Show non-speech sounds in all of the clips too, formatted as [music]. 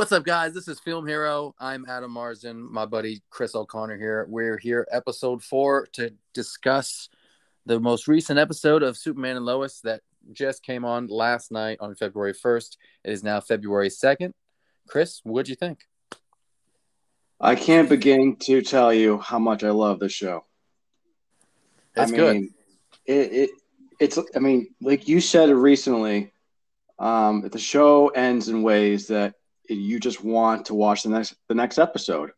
What's up, guys? This is Film Hero. I'm Adam Marsden, my buddy Chris O'Connor here. We're here, episode four, to discuss the most recent episode of Superman and Lois that just came on last night on February 1st. It is now February 2nd. Chris, what'd you think? I can't begin to tell you how much I love the show. It's I good. It, it it's I mean, like you said recently, um, the show ends in ways that you just want to watch the next the next episode.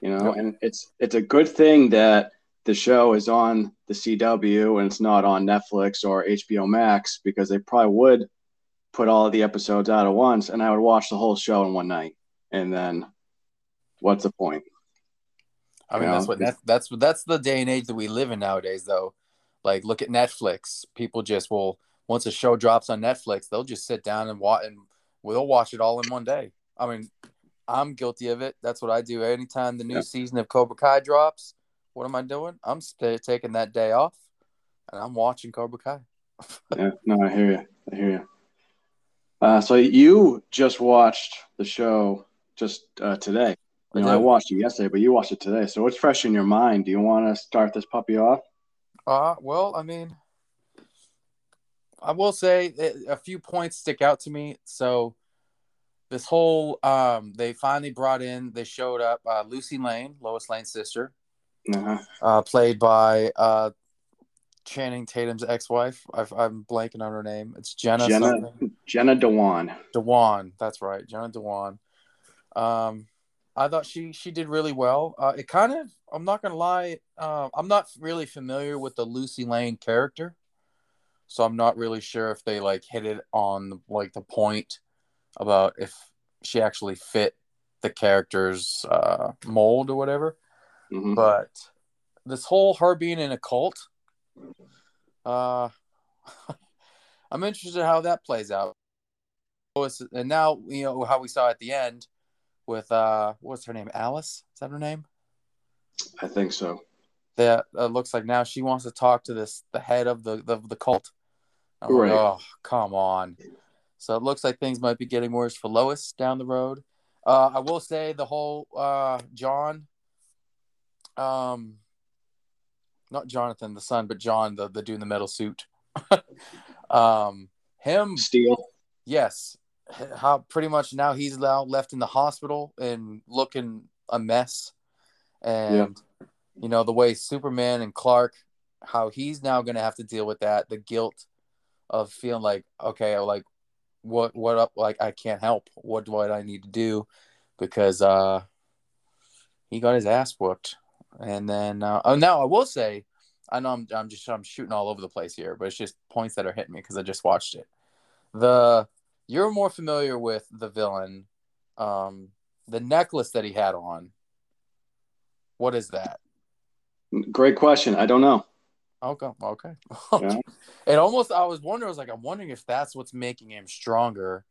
You know, Yep. and it's it's a good thing that the show is on the CW and it's not on Netflix or HBO Max because they probably would put all of the episodes out at once and I would watch the whole show in one night. And then what's the point? I mean, you that's what that's that's that's the day and age that we live in nowadays, though. Like, look at Netflix. People just will once a show drops on Netflix, they'll just sit down and watch and we'll watch it all in one day. I mean, I'm guilty of it. That's what I do. Anytime the new Yeah. season of Cobra Kai drops, what am I doing? I'm st- taking that day off and I'm watching Cobra Kai. [laughs] Yeah, no, I hear you. I hear you. Uh, so you just watched the show just uh, today. I You know, I watched it yesterday, but you watched it today. So what's fresh in your mind? Do you want to start this puppy off? Uh, well, I mean, I will say a few points stick out to me. So, this whole um, they finally brought in, they showed up uh, Lucy Lane, Lois Lane's sister, Uh-huh. uh, played by uh, Channing Tatum's ex-wife. I've, I'm blanking on her name. It's Jenna. Jenna something. Jenna Dewan. Dewan. That's right, Jenna Dewan. Um, I thought she she did really well. Uh, it kind of I'm not gonna lie, uh, I'm not really familiar with the Lucy Lane character, so I'm not really sure if they like hit it on like the point about if she actually fit the character's uh, mold or whatever. Mhm. But this whole her being in a cult, uh, [laughs] I'm interested how that plays out. And now you know how we saw at the end with uh, what's her name? Alice? Is that her name? I think so. That uh, looks like now she wants to talk to this the head of the the, the cult. I'm Right. like, oh, come on. So it looks like things might be getting worse for Lois down the road. Uh, I will say the whole uh, John, um, not Jonathan the son, but John the the dude in the metal suit. [laughs] um, him, Steel. yes. How pretty much now he's now left in the hospital and looking a mess, and you know the way Superman and Clark, how he's now going to have to deal with that, the guilt of feeling like okay, like what what up, like I can't help. What do I need to do? Because uh, he got his ass whooped, and then uh, oh now I will say, I know I'm I'm just I'm shooting all over the place here, but it's just points that are hitting me because I just watched it. The you're more familiar with the villain, um, the necklace that he had on. What is that? Great question. I don't know. Okay, okay. [laughs] Yeah. it almost I was wondering, I was like, I'm wondering if that's what's making him stronger.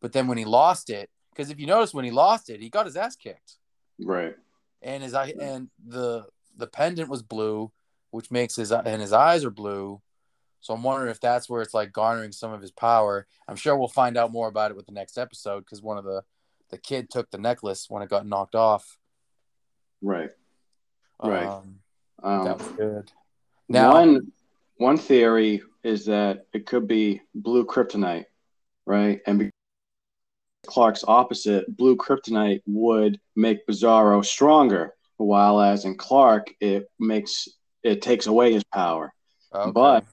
But then when he lost it, because if you notice when he lost it, he got his ass kicked. Right. And his eye and the the pendant was blue, which makes his and his eyes are blue. So I'm wondering if that's where it's like garnering some of his power. I'm sure we'll find out more about it with the next episode because one of the the kid took the necklace when it got knocked off. Right. Right. Um, Um, that was good. Now, one one theory is that it could be blue kryptonite, right? And Clark's opposite, blue kryptonite would make Bizarro stronger, while as in Clark, it makes it takes away his power. okay. but-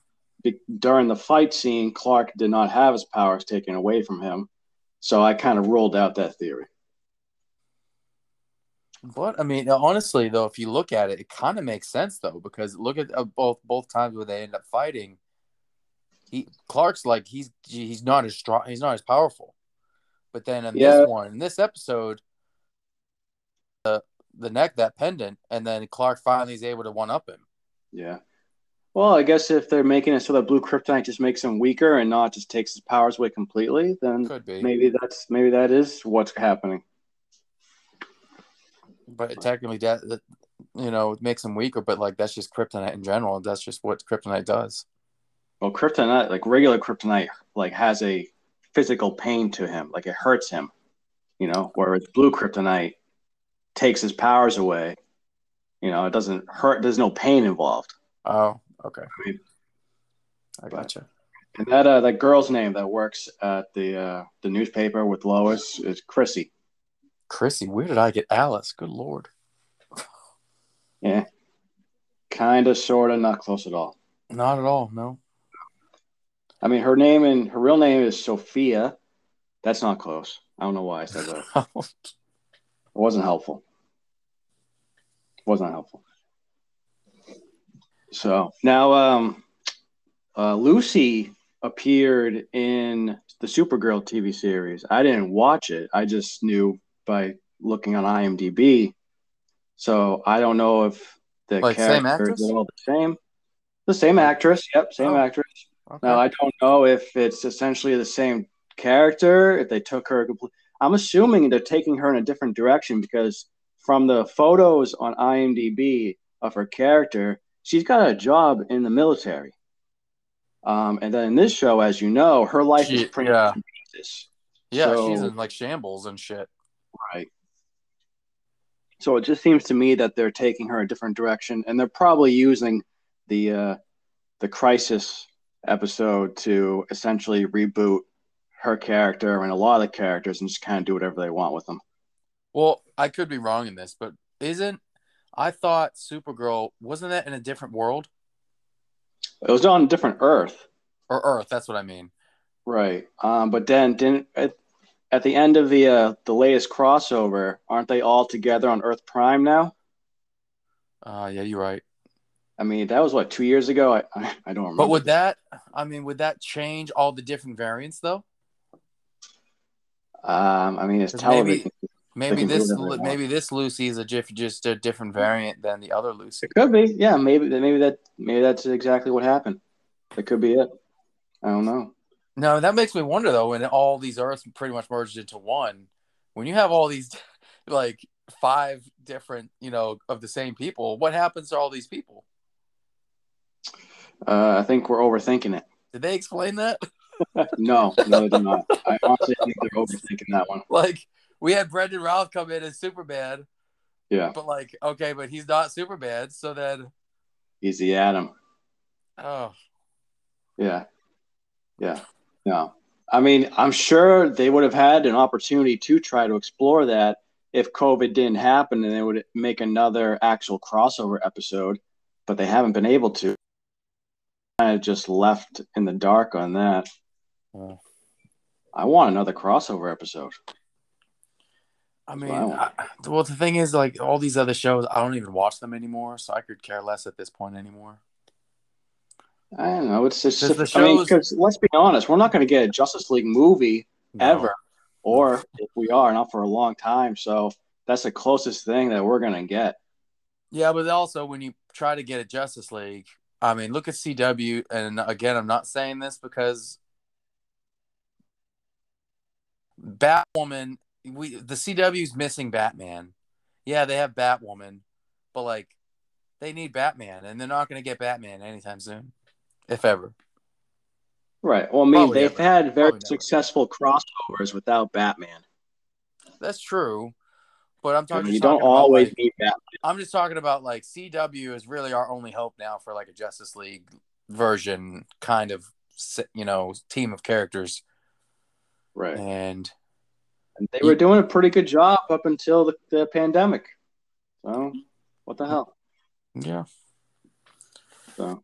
Be- during the fight scene, Clark did not have his powers taken away from him, so I kind of ruled out that theory. But I mean, honestly, though, if you look at it, it kind of makes sense though, because look at uh, both both times where they end up fighting. He Clark's like he's he's not as strong, he's not as powerful. But then in Yeah. this one, in this episode, the the neck that pendant, and then Clark finally is able to one up him. Yeah. Well, I guess if they're making it so that blue kryptonite just makes him weaker and not just takes his powers away completely, then maybe that's maybe that is what's happening. But technically that, that you know it makes him weaker. But like that's just kryptonite in general. That's just what kryptonite does. Well, kryptonite, like regular kryptonite, like has a physical pain to him, like it hurts him. You know, whereas blue kryptonite takes his powers away. You know, it doesn't hurt. There's no pain involved. Oh, okay. I mean, I gotcha. and that uh, that girl's name that works at the uh, the newspaper with Lois is Chrissy. Chrissy, where did I get Alice? Good lord. Yeah, kind of, sort of, not close at all. Not at all. No. I mean, her name and her real name is Sophia. That's not close. I don't know why I said that. [laughs] It wasn't helpful. It Wasn't helpful. So now, um, uh, Lucy appeared in the Supergirl TV series. I didn't watch it. I just knew by looking on IMDb. So I don't know if the Like, characters are all the same. The same actress. Yep, same Oh. actress. okay. Now I don't know if it's essentially the same character. If they took her, complete. I'm assuming they're taking her in a different direction because from the photos on IMDb of her character, she's got a job in the military. Um, and then in this show, as you know, her life She- is pretty yeah. pieces. yeah, so- she's in like shambles and shit. Right. So it just seems to me that they're taking her a different direction, and they're probably using the uh, the crisis episode to essentially reboot her character and a lot of the characters and just kind of do whatever they want with them. Well, I could be wrong in this, but isn't I thought Supergirl wasn't that in a different world It was on a different Earth, or Earth? That's what I mean. right? Um, but then didn't at, the end of the uh, the latest crossover, aren't they all together on Earth Prime now? Uh, yeah, you're right. I mean, that was what two years ago. I I, I don't remember. But would that, I mean, would that change all the different variants though? um, I mean, it's maybe- television. Maybe do this, whatever they want. maybe this Lucy is a just a different variant than the other Lucy. It could be, yeah. Maybe, maybe that, maybe that's exactly what happened. That could be it. I don't know. No, that makes me wonder though. When all these Earths pretty much merged into one, when you have all these, [laughs] like five different, you know, of the same people, what happens to all these people? Uh, I think we're overthinking it. Did they explain that? [laughs] No, no, they're not. I honestly think they're overthinking that one. like we had Brandon Routh come in as Superman, Yeah, but like, okay, but he's not Superman. So then, he's the Atom. oh, Yeah, yeah. No, I mean, I'm sure they would have had an opportunity to try to explore that if COVID didn't happen, and they would make another actual crossover episode, but they haven't been able to. Kind of just left in the dark on that. I want another crossover episode. I mean, Wow. I, well, the thing is, like all these other shows, I don't even watch them anymore, so I could care less at this point anymore. I don't know. It's just, the I mean, because let's be honest, we're not going to get a Justice League movie No. ever, or if we are, not for a long time. So that's the closest thing that we're going to get. Yeah, but also when you try to get a Justice League, I mean, look at CW, and again, I'm not saying this because Batwoman, we the CW's missing Batman. Yeah, they have Batwoman, but like they need Batman, and they're not going to get Batman anytime soon, if ever. Right. Well, I mean, Probably they've never. had very Probably successful crossovers without Batman. That's true, but I'm talking. you don't talking always like- need Batman. I'm just talking about like CW is really our only hope now for like a Justice League version kind of you know team of characters Right. and And they were doing a pretty good job up until the, the pandemic. So, what the hell? yeah So,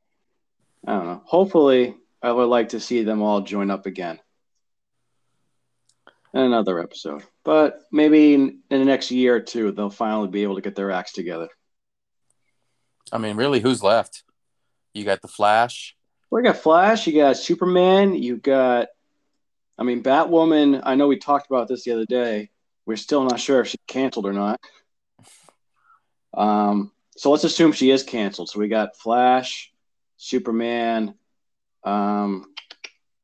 I don't know. Hopefully, I would like to see them all join up again in another episode. But maybe in, in the next year or two, they'll finally be able to get their acts together. I mean really who's left you got the Flash We got Flash, you got Superman, you got, I mean, Batwoman. I know we talked about this the other day. We're still not sure if she's canceled or not. [laughs] Um, so let's assume she is canceled. So we got Flash, Superman, um,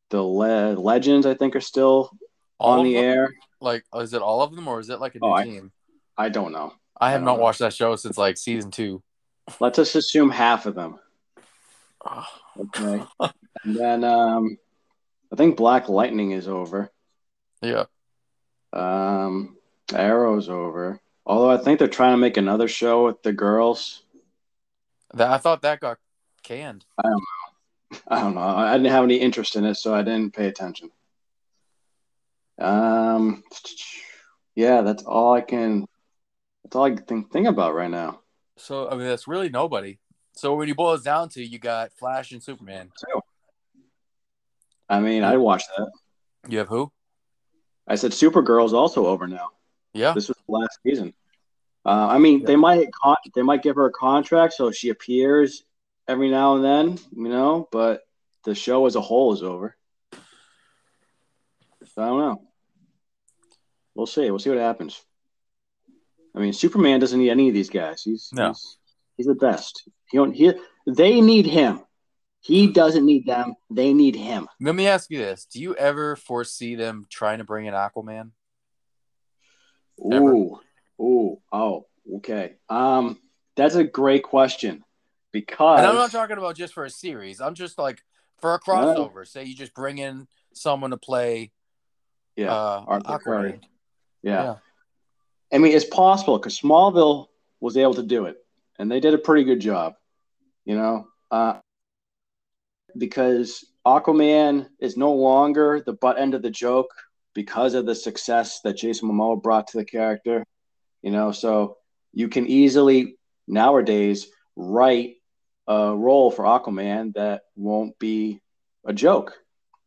the le- Legends. I think are still all on the them? air. like is it all of them or is it like a new Oh, I- team I don't know. I have I not know. watched that show since like season two Let's just assume half of them. [sighs] Okay, and then um, I think Black Lightning is over. yeah Um, Arrow's over. Although I think they're trying to make another show with the girls. That I thought that got canned. I don't know. I don't know. I didn't have any interest in it, so I didn't pay attention. Um, yeah, that's all I can. That's all I can think think about right now. So I mean, that's really nobody. So when you boil it down to, you got Flash and Superman. I mean, I watched that. You have who? I said Supergirl's also over now. Yeah, this was the last season. Uh, I mean, yeah. they might con- they might give her a contract so she appears every now and then, you know. But the show as a whole is over. So I don't know. We'll see. We'll see what happens. I mean, Superman doesn't need any of these guys. He's no. he's, he's the best. He don't. He, they need him. He doesn't need them. They need him. Let me ask you this: Do you ever foresee them trying to bring in Aquaman? Ooh, ooh, oh, okay. Um, that's a great question because and I'm not talking about just for a series. I'm just like for a crossover. No. Say you just bring in someone to play. Yeah, uh, Arthur Curry. Yeah. yeah. I mean, it's possible because Smallville was able to do it, and they did a pretty good job. You know, uh, because Aquaman is no longer the butt end of the joke because of the success that Jason Momoa brought to the character. You know, so you can easily nowadays write a role for Aquaman that won't be a joke.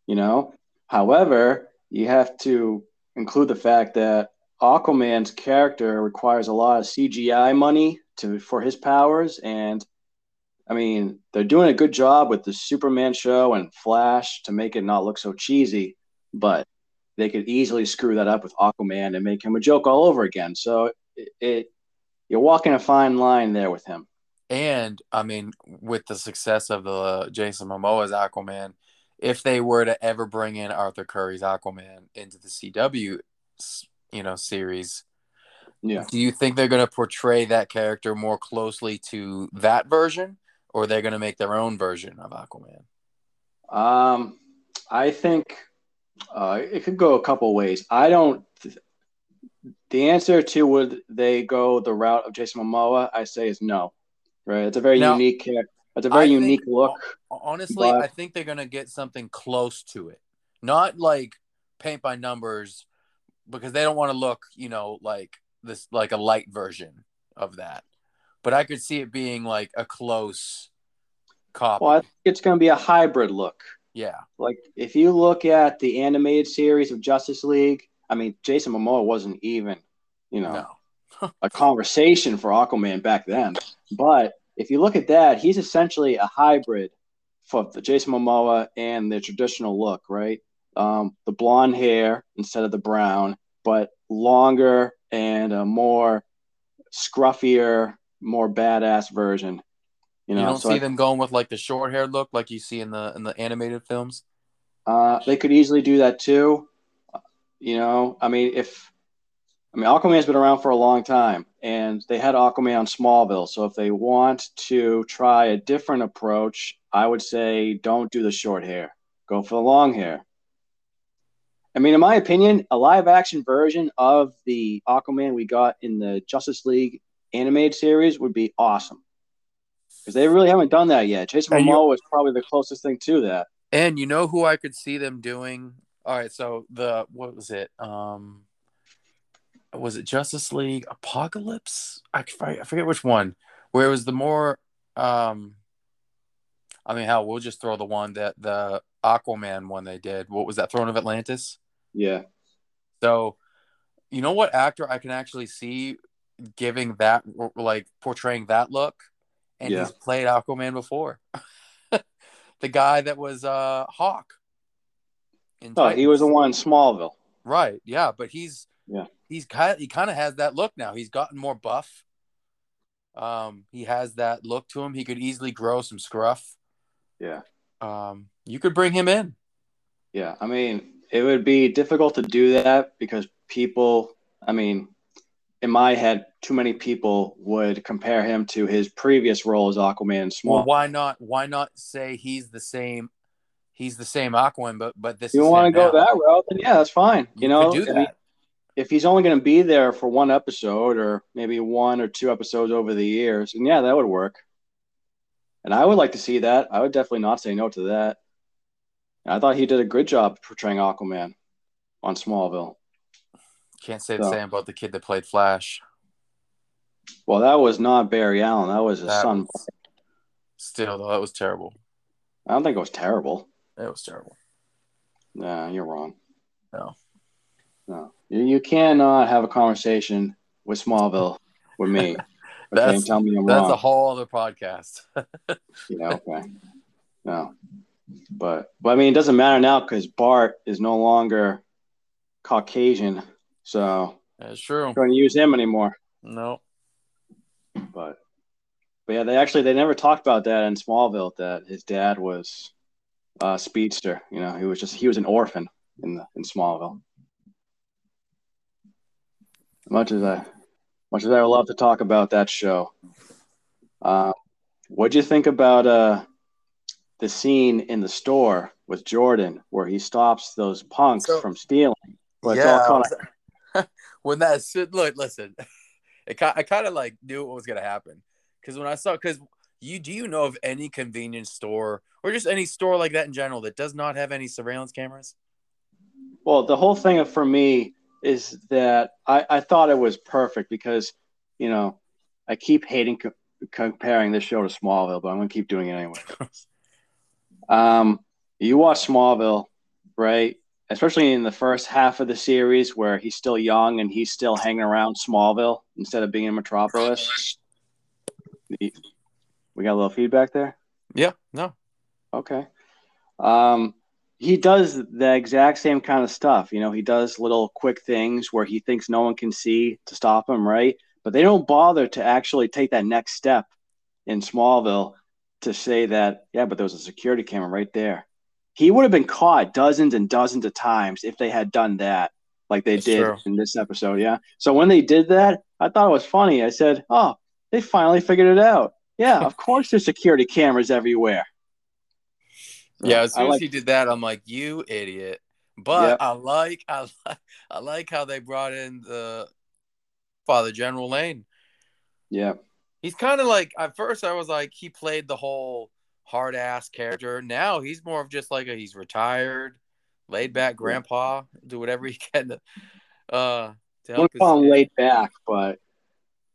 You know, however, you have to include the fact that Aquaman's character requires a lot of CGI money to for his powers, and I mean they're doing a good job with the Superman show and Flash to make it not look so cheesy, but they could easily screw that up with Aquaman and make him a joke all over again. So it, it you're walking a fine line there with him. And I mean, with the success of the Jason Momoa's Aquaman, if they were to ever bring in Arthur Curry's Aquaman into the CW you know series yeah. do you think they're going to portray that character more closely to that version or they're going to make their own version of aquaman? Um i think uh, it could go a couple ways. I don't the answer to would they go the route of jason momoa i say is no right it's a very now, unique it's a very I unique think, look honestly but... i think they're going to get something close to it not like paint by numbers because they don't want to look, you know, like this like a light version of that. But I could see it being like a close copy. Well, I think it's going to be a hybrid look. Yeah. Like if you look at the animated series of Justice League, I mean, Jason Momoa wasn't even, you know, no. [laughs] a conversation for Aquaman back then. But if you look at that, he's essentially a hybrid for the Jason Momoa and the traditional look, right? um, the blonde hair instead of the brown, but longer and a more scruffier, more badass version. You know, you don't so see I, them going with like the short hair look like you see in the in the animated films. Uh, they could easily do that too. You know, I mean, if I mean Aquaman's been around for a long time, and they had Aquaman on Smallville. So if they want to try a different approach, I would say don't do the short hair. Go for the long hair. I mean, in my opinion, a live action version of the Aquaman we got in the Justice League animated series would be awesome because they really haven't done that yet. Jason Momoa is probably the closest thing to that. And you know who I could see them doing? All right, so the what was it? Um, was it Justice League Apocalypse? I forget, I forget which one. Where it was the more, um, I mean, hell, we'll just throw the one that the Aquaman one they did. What was that? Throne of Atlantis. Yeah. So, you know what actor I can actually see giving that like portraying that look, and yeah. he's played Aquaman before. [laughs] the guy that was uh Hawk. oh, he was the one in Smallville. Right. Yeah, but he's yeah he's kind he kind of has that look now. He's gotten more buff. Um, he has that look to him. He could easily grow some scruff. Yeah. Um, you could bring him in. Yeah, I mean, it would be difficult to do that because people, I mean, in my head, too many people would compare him to his previous role as Aquaman. Small. Well, why not? Why not say he's the same? He's the same Aquaman, but but this. You want to go that route? Then yeah, that's fine. You, you know, do that. If he's only going to be there for one episode or maybe one or two episodes over the years, and yeah, that would work. And I would like to see that. I would definitely not say no to that. And I thought he did a good job portraying Aquaman on Smallville. Can't say the so, same about the kid that played Flash. Well, that was not Barry Allen. That was his that son. Was, still, though, that was terrible. I don't think it was terrible. It was terrible. Nah, you're wrong. No. No. You, cannot have a conversation with Smallville with me. [laughs] that's tell me I'm that's wrong. a whole other podcast. [laughs] yeah, okay. No. But but I mean it doesn't matter now because Bart is no longer Caucasian. So that's true. Going to use him anymore. No. But but yeah, they actually they never talked about that in Smallville that his dad was a speedster. You know, he was just he was an orphan in the in Smallville. Much as I much as I would love to talk about that show. Uh, what'd you think about uh, the scene in the store with Jordan where he stops those punks so, from stealing? Yeah, of... [laughs] when that shit, look, listen, [laughs] it I kind of like knew what was gonna happen because when I saw because you do you know of any convenience store or just any store like that in general that does not have any surveillance cameras? Well, the whole thing for me is that I, I thought it was perfect because you know I keep hating co- comparing this show to Smallville, but I'm gonna keep doing it anyway. um, you watch Smallville, right? especially in the first half of the series where he's still young and he's still hanging around Smallville instead of being in Metropolis. We got a little feedback there. Yeah. No. Okay. Um, he does the exact same kind of stuff. You know, he does little quick things where he thinks no one can see to stop him, right? But they don't bother to actually take that next step in Smallville to say that, yeah, but there was a security camera right there he would have been caught dozens and dozens of times if they had done that like they That's did true. in this episode. Yeah. So when they did that, I thought it was funny. I said, "Oh, they finally figured it out." Yeah, of course there's security cameras everywhere. Yeah, as soon like, as he did that, I'm like, "You idiot!" But. I like, I [laughs] like, I like how they brought in the Father General Lane. Yeah, he's kind of like. At first, I was like, he played the whole hard ass character. Now he's more of just like a he's retired, laid back grandpa, do whatever he [laughs] can to uh to help. I call him laid back, but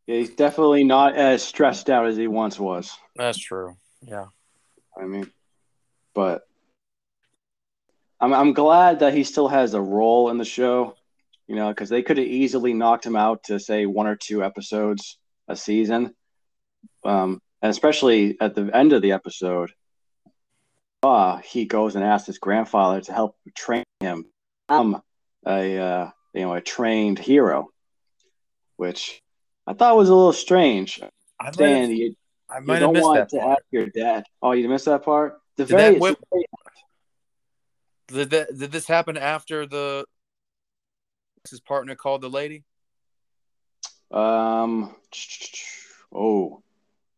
he's definitely not as stressed out as he once was. That's true. Yeah. I mean, but I'm I'm glad that he still has a role in the show, you know, because they could have easily knocked him out to say one or two episodes a season. Um, and especially at the end of the episode, uh, he goes and asks his grandfather to help train him become a uh, you know a trained hero, which I thought was a little strange. I might have, you, I might you don't want to part. ask your dad. Oh, you missed that part. The did very, that, very did, that, did this happen after the his partner called the lady? Um. Oh,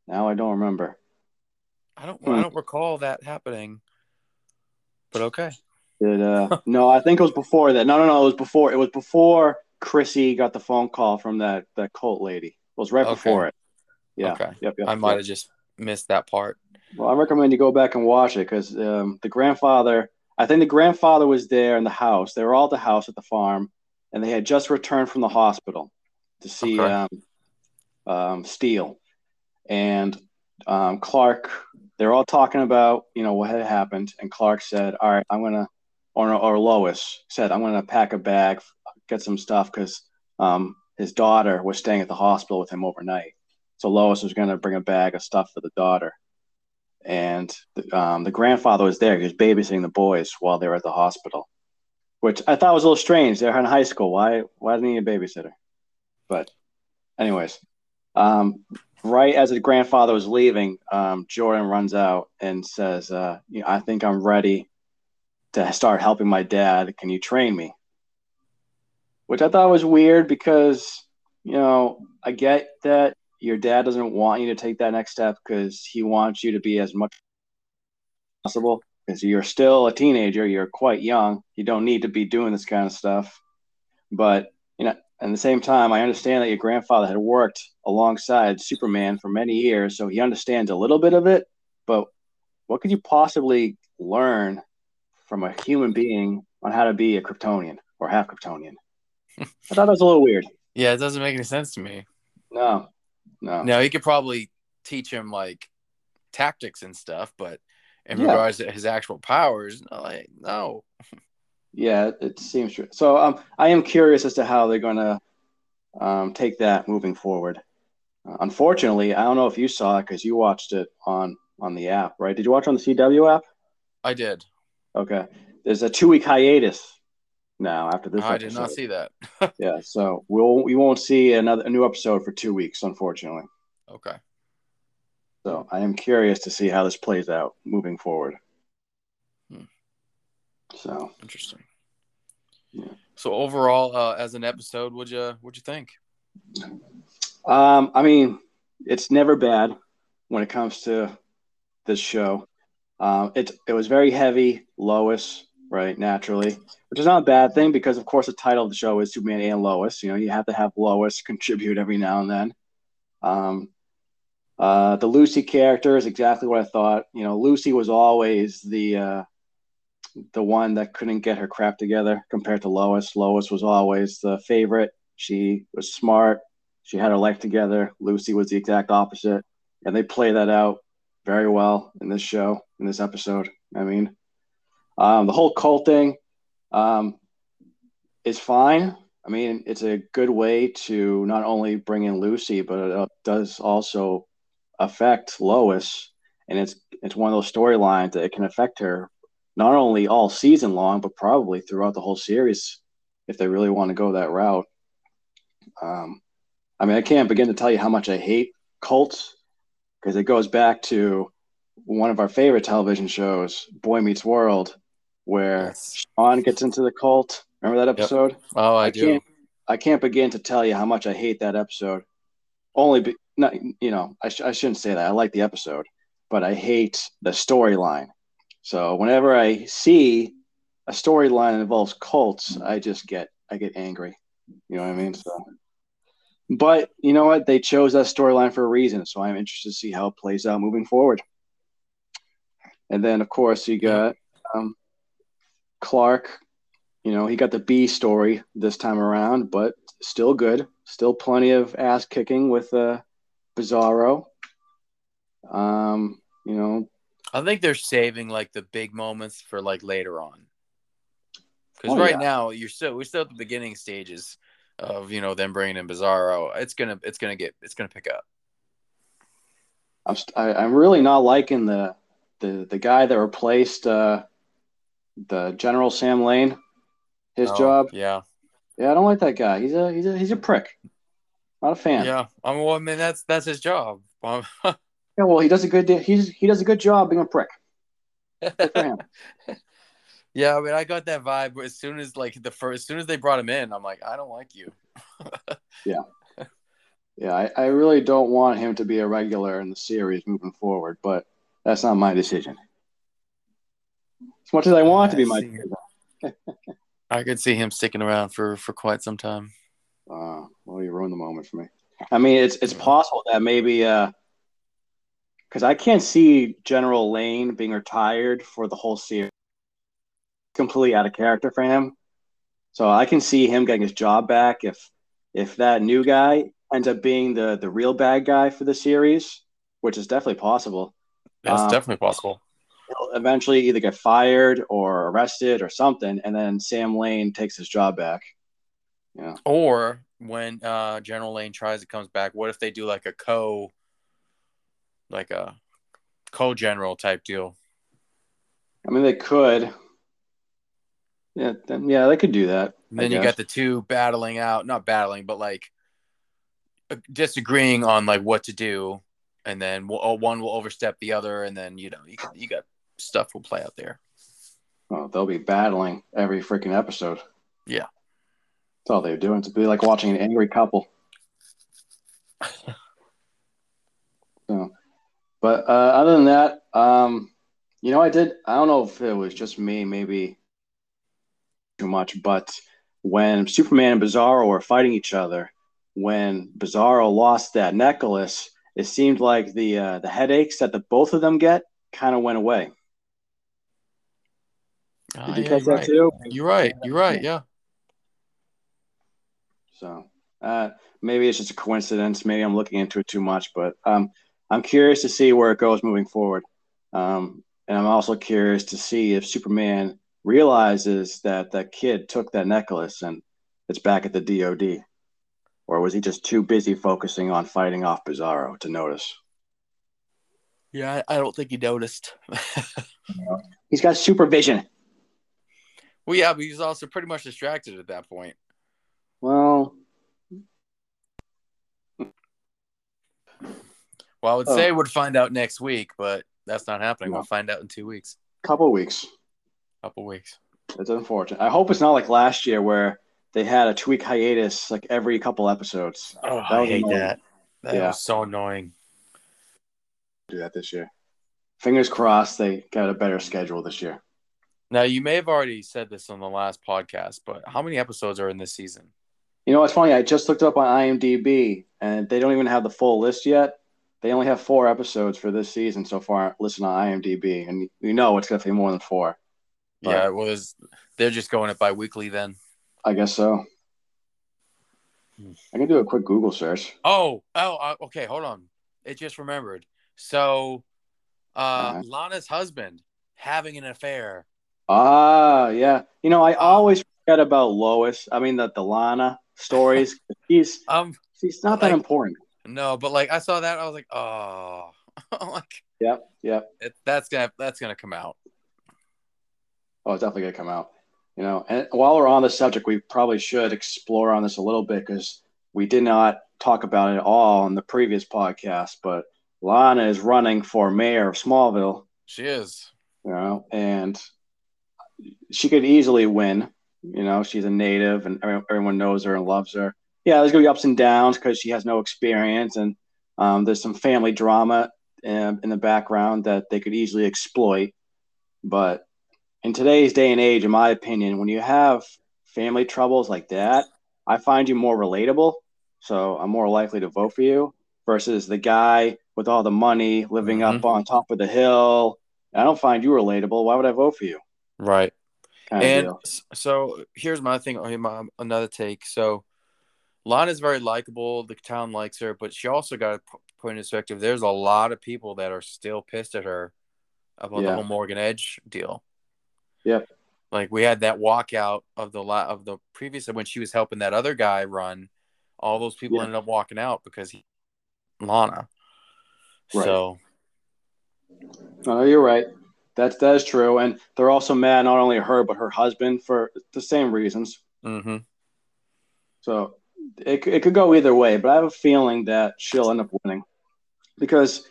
now I don't remember. I don't. Hmm. I don't recall that happening. But okay. Did uh [laughs] no? I think it was before that. No, no, no. It was before. It was before Chrissy got the phone call from that that cult lady. It was right okay. before it. Yeah. Okay. Yep. yep I might yep. have just missed that part. Well, I recommend you go back and watch it because um, the grandfather. I think the grandfather was there in the house. They were all at the house at the farm, and they had just returned from the hospital to see okay. um, um, Steel and um, Clark. They're all talking about you know what had happened, and Clark said, "All right, I'm gonna," or, or Lois said, "I'm gonna pack a bag, get some stuff because um, his daughter was staying at the hospital with him overnight. So Lois was gonna bring a bag of stuff for the daughter." And the, um, the grandfather was there. He was babysitting the boys while they were at the hospital, which I thought was a little strange. They're in high school. Why? Why didn't he need a babysitter? But, anyways, um, right as the grandfather was leaving, um, Jordan runs out and says, uh, I think I'm ready to start helping my dad. Can you train me? Which I thought was weird because, you know, I get that your dad doesn't want you to take that next step because he wants you to be as much as possible because you're still a teenager. You're quite young. You don't need to be doing this kind of stuff. But you know, at the same time, I understand that your grandfather had worked alongside Superman for many years, so he understands a little bit of it. But what could you possibly learn from a human being on how to be a Kryptonian or half Kryptonian? [laughs] I thought that was a little weird. Yeah, it doesn't make any sense to me. No, no. Now he could probably teach him like tactics and stuff, but in Yeah. regards to his actual powers, no, like, no. Yeah, it, it seems true. So um, I am curious as to how they're going to um, take that moving forward. Uh, unfortunately, I don't know if you saw it because you watched it on on the app, right? Did you watch on the CW app? I did. Okay. There's a two week hiatus now after this. I did not see that. [laughs] Yeah, so we'll we won't see another a new episode for two weeks, unfortunately. okay. So I am curious to see how this plays out moving forward. Hmm. So Interesting. Yeah. So overall, uh, as an episode, would you would you think? Um, I mean, it's never bad when it comes to this show. Um, it it was very heavy, Lois, right? Naturally, which is not a bad thing because, of course, the title of the show is Superman and Lois. You know, you have to have Lois [laughs] contribute every now and then. Um, uh, the Lucy character is exactly what I thought. You know, Lucy was always the uh, the one that couldn't get her crap together compared to Lois. Lois was always the favorite. She was smart. She had her life together. Lucy was the exact opposite, and they play that out very well in this show, in this episode. I mean, um, the whole cult thing um, is fine. I mean, it's a good way to not only bring in Lucy, but it uh, does also affect Lois, and it's it's one of those storylines that it can affect her not only all season long, but probably throughout the whole series if they really want to go that route. Um, I mean, I can't begin to tell you how much I hate cults because it goes back to one of our favorite television shows, Boy Meets World, where Yes. Shawn gets into the cult. Remember that episode? Oh, I, I do. can't- I can't begin to tell you how much I hate that episode. Only, be, not you know, I, sh- I shouldn't say that. I like the episode, but I hate the storyline. So whenever I see a storyline that involves cults, I just get I get angry. You know what I mean? So, but you know what? They chose that storyline for a reason, so I'm interested to see how it plays out moving forward. And then, of course, you got um, Clark you know, he got the B story this time around, but still good. Still plenty of ass kicking with uh, Bizarro. Um, you know, I think they're saving like the big moments for like later on. Because Oh, right yeah. now you're still we're still at the beginning stages of you know them bringing in Bizarro. It's gonna it's gonna get it's gonna pick up. I'm st- I, I'm really not liking the the the guy that replaced uh, the General Sam Lane. His Oh, job. Yeah. Yeah, I don't like that guy. He's a he's a he's a prick. Not a fan. Yeah. I mean, well, I mean that's that's his job. [laughs] Yeah, well, he does a good he's he does a good job being a prick. Good for him. [laughs] yeah, I mean I got that vibe as soon as like the first as soon as they brought him in, I'm like, I don't like you. [laughs] Yeah, yeah, I, I really don't want him to be a regular in the series moving forward, but that's not my decision. As much as I want to be my I could see him sticking around for for quite some time. Uh, well, you ruined the moment for me. I mean, it's it's possible that maybe uh because I can't see General Lane being retired for the whole series. Completely out of character for him. So I can see him getting his job back if if that new guy ends up being the the real bad guy for the series, which is definitely possible. That's Um, definitely possible. Eventually either get fired or arrested or something, and then Sam Lane takes his job back. Yeah. Or when uh, General Lane tries to comes back, what if they do like a co, like a co-general type deal? I mean, they could. Yeah, then, yeah, they could do that. And then you got the two battling out, not battling, but like uh, disagreeing on like what to do, and then uh, one will overstep the other, and then you know you got, you got stuff will play out there. Oh, they'll be battling every freaking episode. Yeah. That's all they're doing. To be like watching an angry couple. [laughs] so, but uh, other than that, um, you know, I did. I don't know if it was just me, maybe too much, but when Superman and Bizarro were fighting each other, when Bizarro lost that necklace, it seemed like the uh, the headaches that the both of them get kind of went away. Uh, Did you yeah, catch that right. too? You're right. You're right. Yeah. So uh, maybe it's just a coincidence. Maybe I'm looking into it too much, but um, I'm curious to see where it goes moving forward. Um, and I'm also curious to see if Superman realizes that that kid took that necklace and it's back at the DOD. Or was he just too busy focusing on fighting off Bizarro to notice? Yeah, I, I don't think he noticed. [laughs] he's got supervision. Well, yeah, but he's also pretty much distracted at that point. Well, well, I would oh. say we'd find out next week, but that's not happening. No. We'll find out in two weeks. Couple weeks. Couple weeks. It's unfortunate. I hope it's not like last year where they had a two week hiatus like every couple episodes. Oh, I hate annoying. that. That yeah. was so annoying. Do that this year. Fingers crossed they got a better schedule this year. Now you may have already said this on the last podcast, but how many episodes are in this season? You know, it's funny. I just looked up on IMDb, and they don't even have the full list yet. They only have four episodes for this season so far. Listen on IMDb, and you know it's definitely more than four. But yeah, well. They're just going it bi-weekly then. I guess so. I can do a quick Google search. Oh, oh, uh, okay. Hold on. It just remembered. So, uh, uh-huh. Lana's husband having an affair. Ah, yeah. You know, I always forget about Lois. I mean, the, the Lana stories. [laughs] He's um, she's not that important. No, but like I saw that, I was like, oh, [laughs] like, yep, yep. It, that's gonna that's gonna come out. Oh, it's definitely gonna come out. You know, and while we're on the subject, we probably should explore on this a little bit because we did not talk about it at all in the previous podcast. But Lana is running for mayor of Smallville. She is. You know, and she could easily win. You know, she's a native, and everyone knows her and loves her. Yeah, there's gonna be ups and downs because she has no experience, and um, there's some family drama in, um, in the background that they could easily exploit. But in today's day and age, in my opinion, when you have family troubles like that, I find you more relatable. So I'm more likely to vote for you versus the guy with all the money living mm-hmm. up on top of the hill. I don't find you relatable. Why would I vote for you? Right. and so here's my thing. Oh, my, another take. So Lana is very likable. The town likes her, but she also got a point in perspective. There's a lot of people that are still pissed at her about yeah. the whole Morgan Edge deal. Yep. Like we had that walkout of the lot of the previous when she was helping that other guy run. All those people yeah. ended up walking out because he Lana. Right. So. No, you're right. That's that is true, and they're also mad not only her but her husband for the same reasons. Mm-hmm. So it it could go either way, but I have a feeling that she'll end up winning because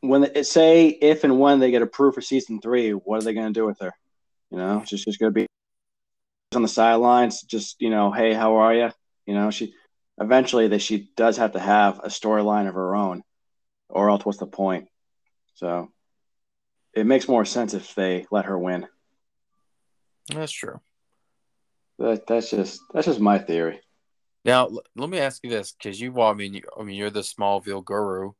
when it say if and when they get approved for season three, what are they going to do with her? You know, she's just going to be on the sidelines, just you know, hey, how are you? You know, she eventually that she does have to have a storyline of her own, or else what's the point? So it makes more sense if they let her win. That's true. That that's just that's just my theory. Now let me ask you this, because you, well, I mean, you, I mean, you're the Smallville guru.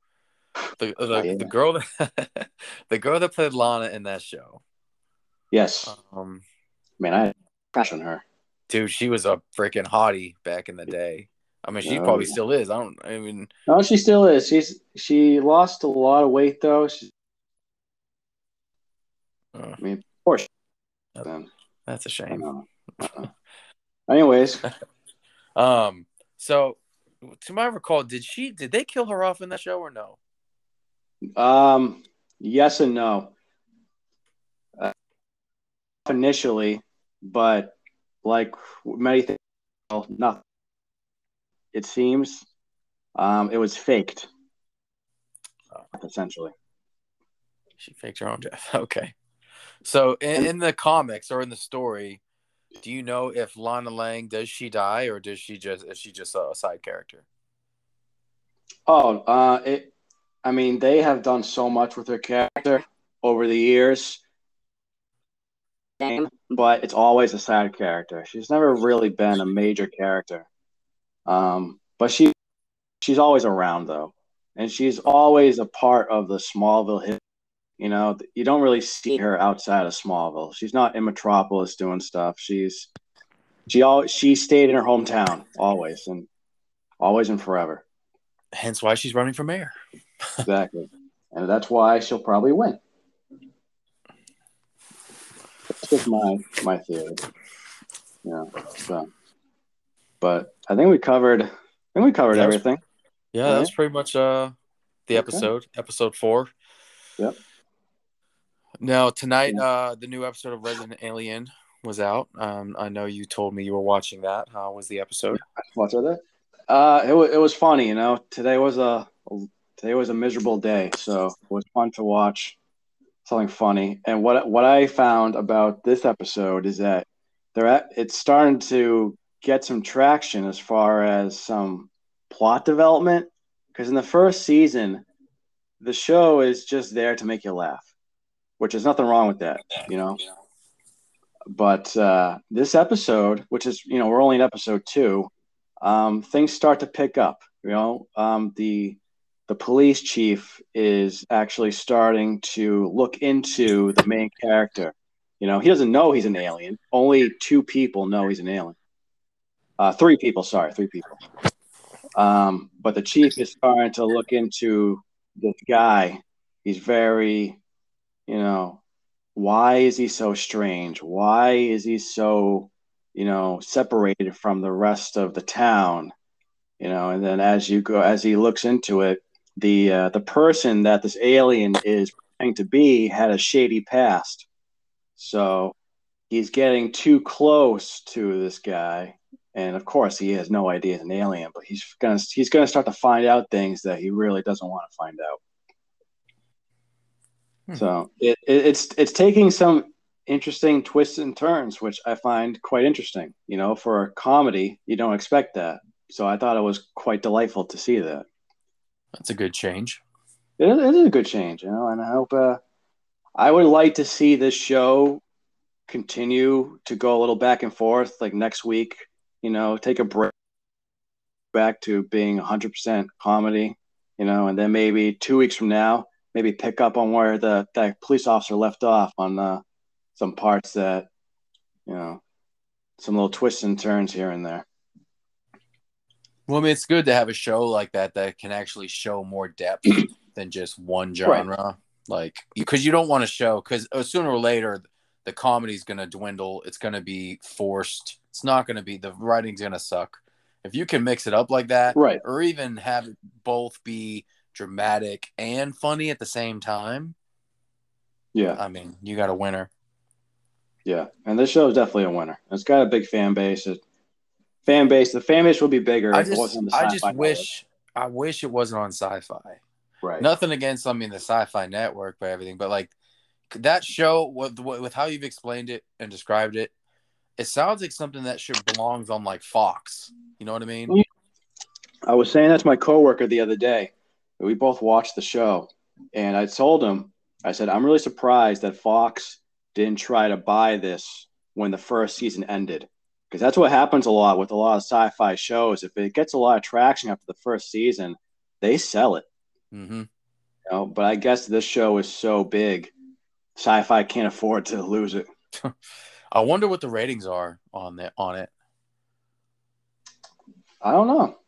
The the, oh, yeah. the girl that [laughs] the girl that played Lana in that show. Yes. Um, man, I crush on her. Dude, she was a freaking hottie back in the day. I mean, she probably still is. I don't. I mean, no, she still is. She's she lost a lot of weight though. She's uh, I mean, of course. That, that's a shame. Uh-uh. [laughs] Anyways, um, so to my recall, did she did they kill her off in that show or no? Um, yes and no. Uh, initially, but like many things, well, nothing. It seems, um, it was faked. Oh. Essentially, she faked her own death. [laughs] Okay. So in, in, the comics or in the story, do you know if Lana Lang does she die or does she just is she just a side character? Oh, uh, it. I mean, they have done so much with her character over the years. but it's always a side character. She's never really been a major character. Um, but she she's always around though, and she's always a part of the Smallville hit. You know, you don't really see her outside of Smallville. She's not in Metropolis doing stuff. She's she all she stayed in her hometown always and always and forever. Hence why she's running for mayor. exactly, and that's why she'll probably win. That's just my my theory. Yeah. So, but I think we covered. I think we covered That was- everything. Yeah, Right. that's pretty much uh the Okay. episode, episode four. Yep. Now tonight, uh, the new episode of Resident Alien was out. Um, I know you told me you were watching that. How was the episode? What's it? Uh, it was it was funny. You know, today was a today was a miserable day, so it was fun to watch something funny. And what what I found about this episode is that they're at, it's starting to get some traction as far as some plot development. Because in the first season, the show is just there to make you laugh, which is nothing wrong with that. You know. But uh, this episode, which is you know we're only in episode two, um, things start to pick up. You know, um, the the police chief is actually starting to look into the main character. You know, he doesn't know he's an alien. Only two people know he's an alien. Uh, three people, sorry, three people. Um, but the chief is starting to look into this guy. He's very, you know, why is he so strange? Why is he so, you know, separated from the rest of the town? You know, and then as you go, as he looks into it, the uh, the person that this alien is pretending to be had a shady past, so he's getting too close to this guy, and of course he has no idea he's an alien, but he's gonna he's gonna start to find out things that he really doesn't want to find out. Hmm. So it, it, it's it's taking some interesting twists and turns, which I find quite interesting. You know, for a comedy, you don't expect that. So I thought it was quite delightful to see that. That's a good change. It is, it is a good change, you know, and I hope uh, I would like to see this show continue to go a little back and forth. Like next week, you know, take a break back to being 100% comedy, you know, and then maybe two weeks from now, maybe pick up on where the that police officer left off on uh, some parts that, you know, some little twists and turns here and there. Well, I mean, it's good to have a show like that that can actually show more depth [clears throat] than just one genre. Like, because you don't want to show because sooner or later the comedy's going to dwindle. It's going to be forced. It's not going to be the writing's going to suck. If you can mix it up like that, Right. or even have it both be dramatic and funny at the same time, Yeah. I mean, you got a winner. Yeah, and this show is definitely a winner. It's got a big fan base. It, fan base. The fan base would be bigger I just, I just Network. wish, I wish it wasn't on Syfy. Right. Nothing against, I mean, the Syfy Network, but everything, but like that show with with how you've explained it and described it, it sounds like something that should belongs on like Fox. You know what I mean? I was saying that to my coworker the other day. We both watched the show, and I told him, I said, I'm really surprised that Fox didn't try to buy this when the first season ended. Because that's what happens a lot with a lot of sci fi shows. If it gets a lot of traction after the first season, they sell it. Mm-hmm. You know? But I guess this show is so big, sci fi can't afford to lose it. [laughs] I wonder what the ratings are on that on it, I don't know.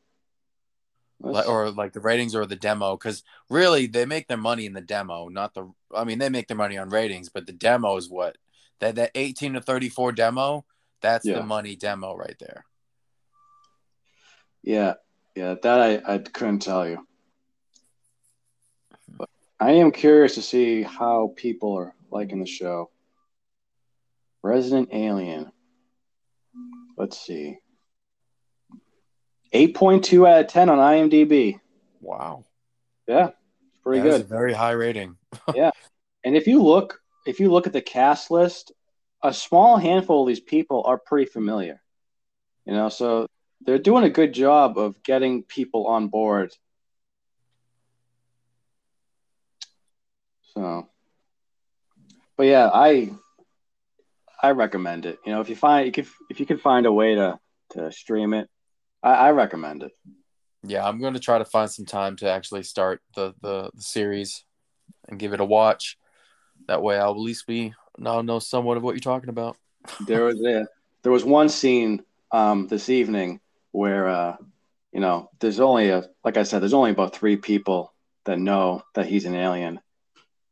Or like the ratings or the demo, because really they make their money in the demo, not the. I mean, they make their money on ratings, but the demo is what that that eighteen to thirty four demo. That's Yeah. the money demo right there. Yeah, yeah, that I, I couldn't tell you. Mm-hmm. But I am curious to see how people are liking the show. Resident Alien. Let's see. 8.2 out of 10 on IMDb. Wow, Yeah, pretty That good. a very high rating. [laughs] Yeah. And if you look if you look at the cast list, a small handful of these people are pretty familiar. You know, so they're doing a good job of getting people on board. So but yeah, I I recommend it. You know, if you find can, if you can find a way to to stream it, I, I recommend it. Yeah, I'm going to try to find some time to actually start the, the, the series and give it a watch. That way, I'll at least be now know somewhat of what you're talking about. there was a, there was one scene um, this evening where uh, you know there's only a like I said there's only about three people that know that he's an alien.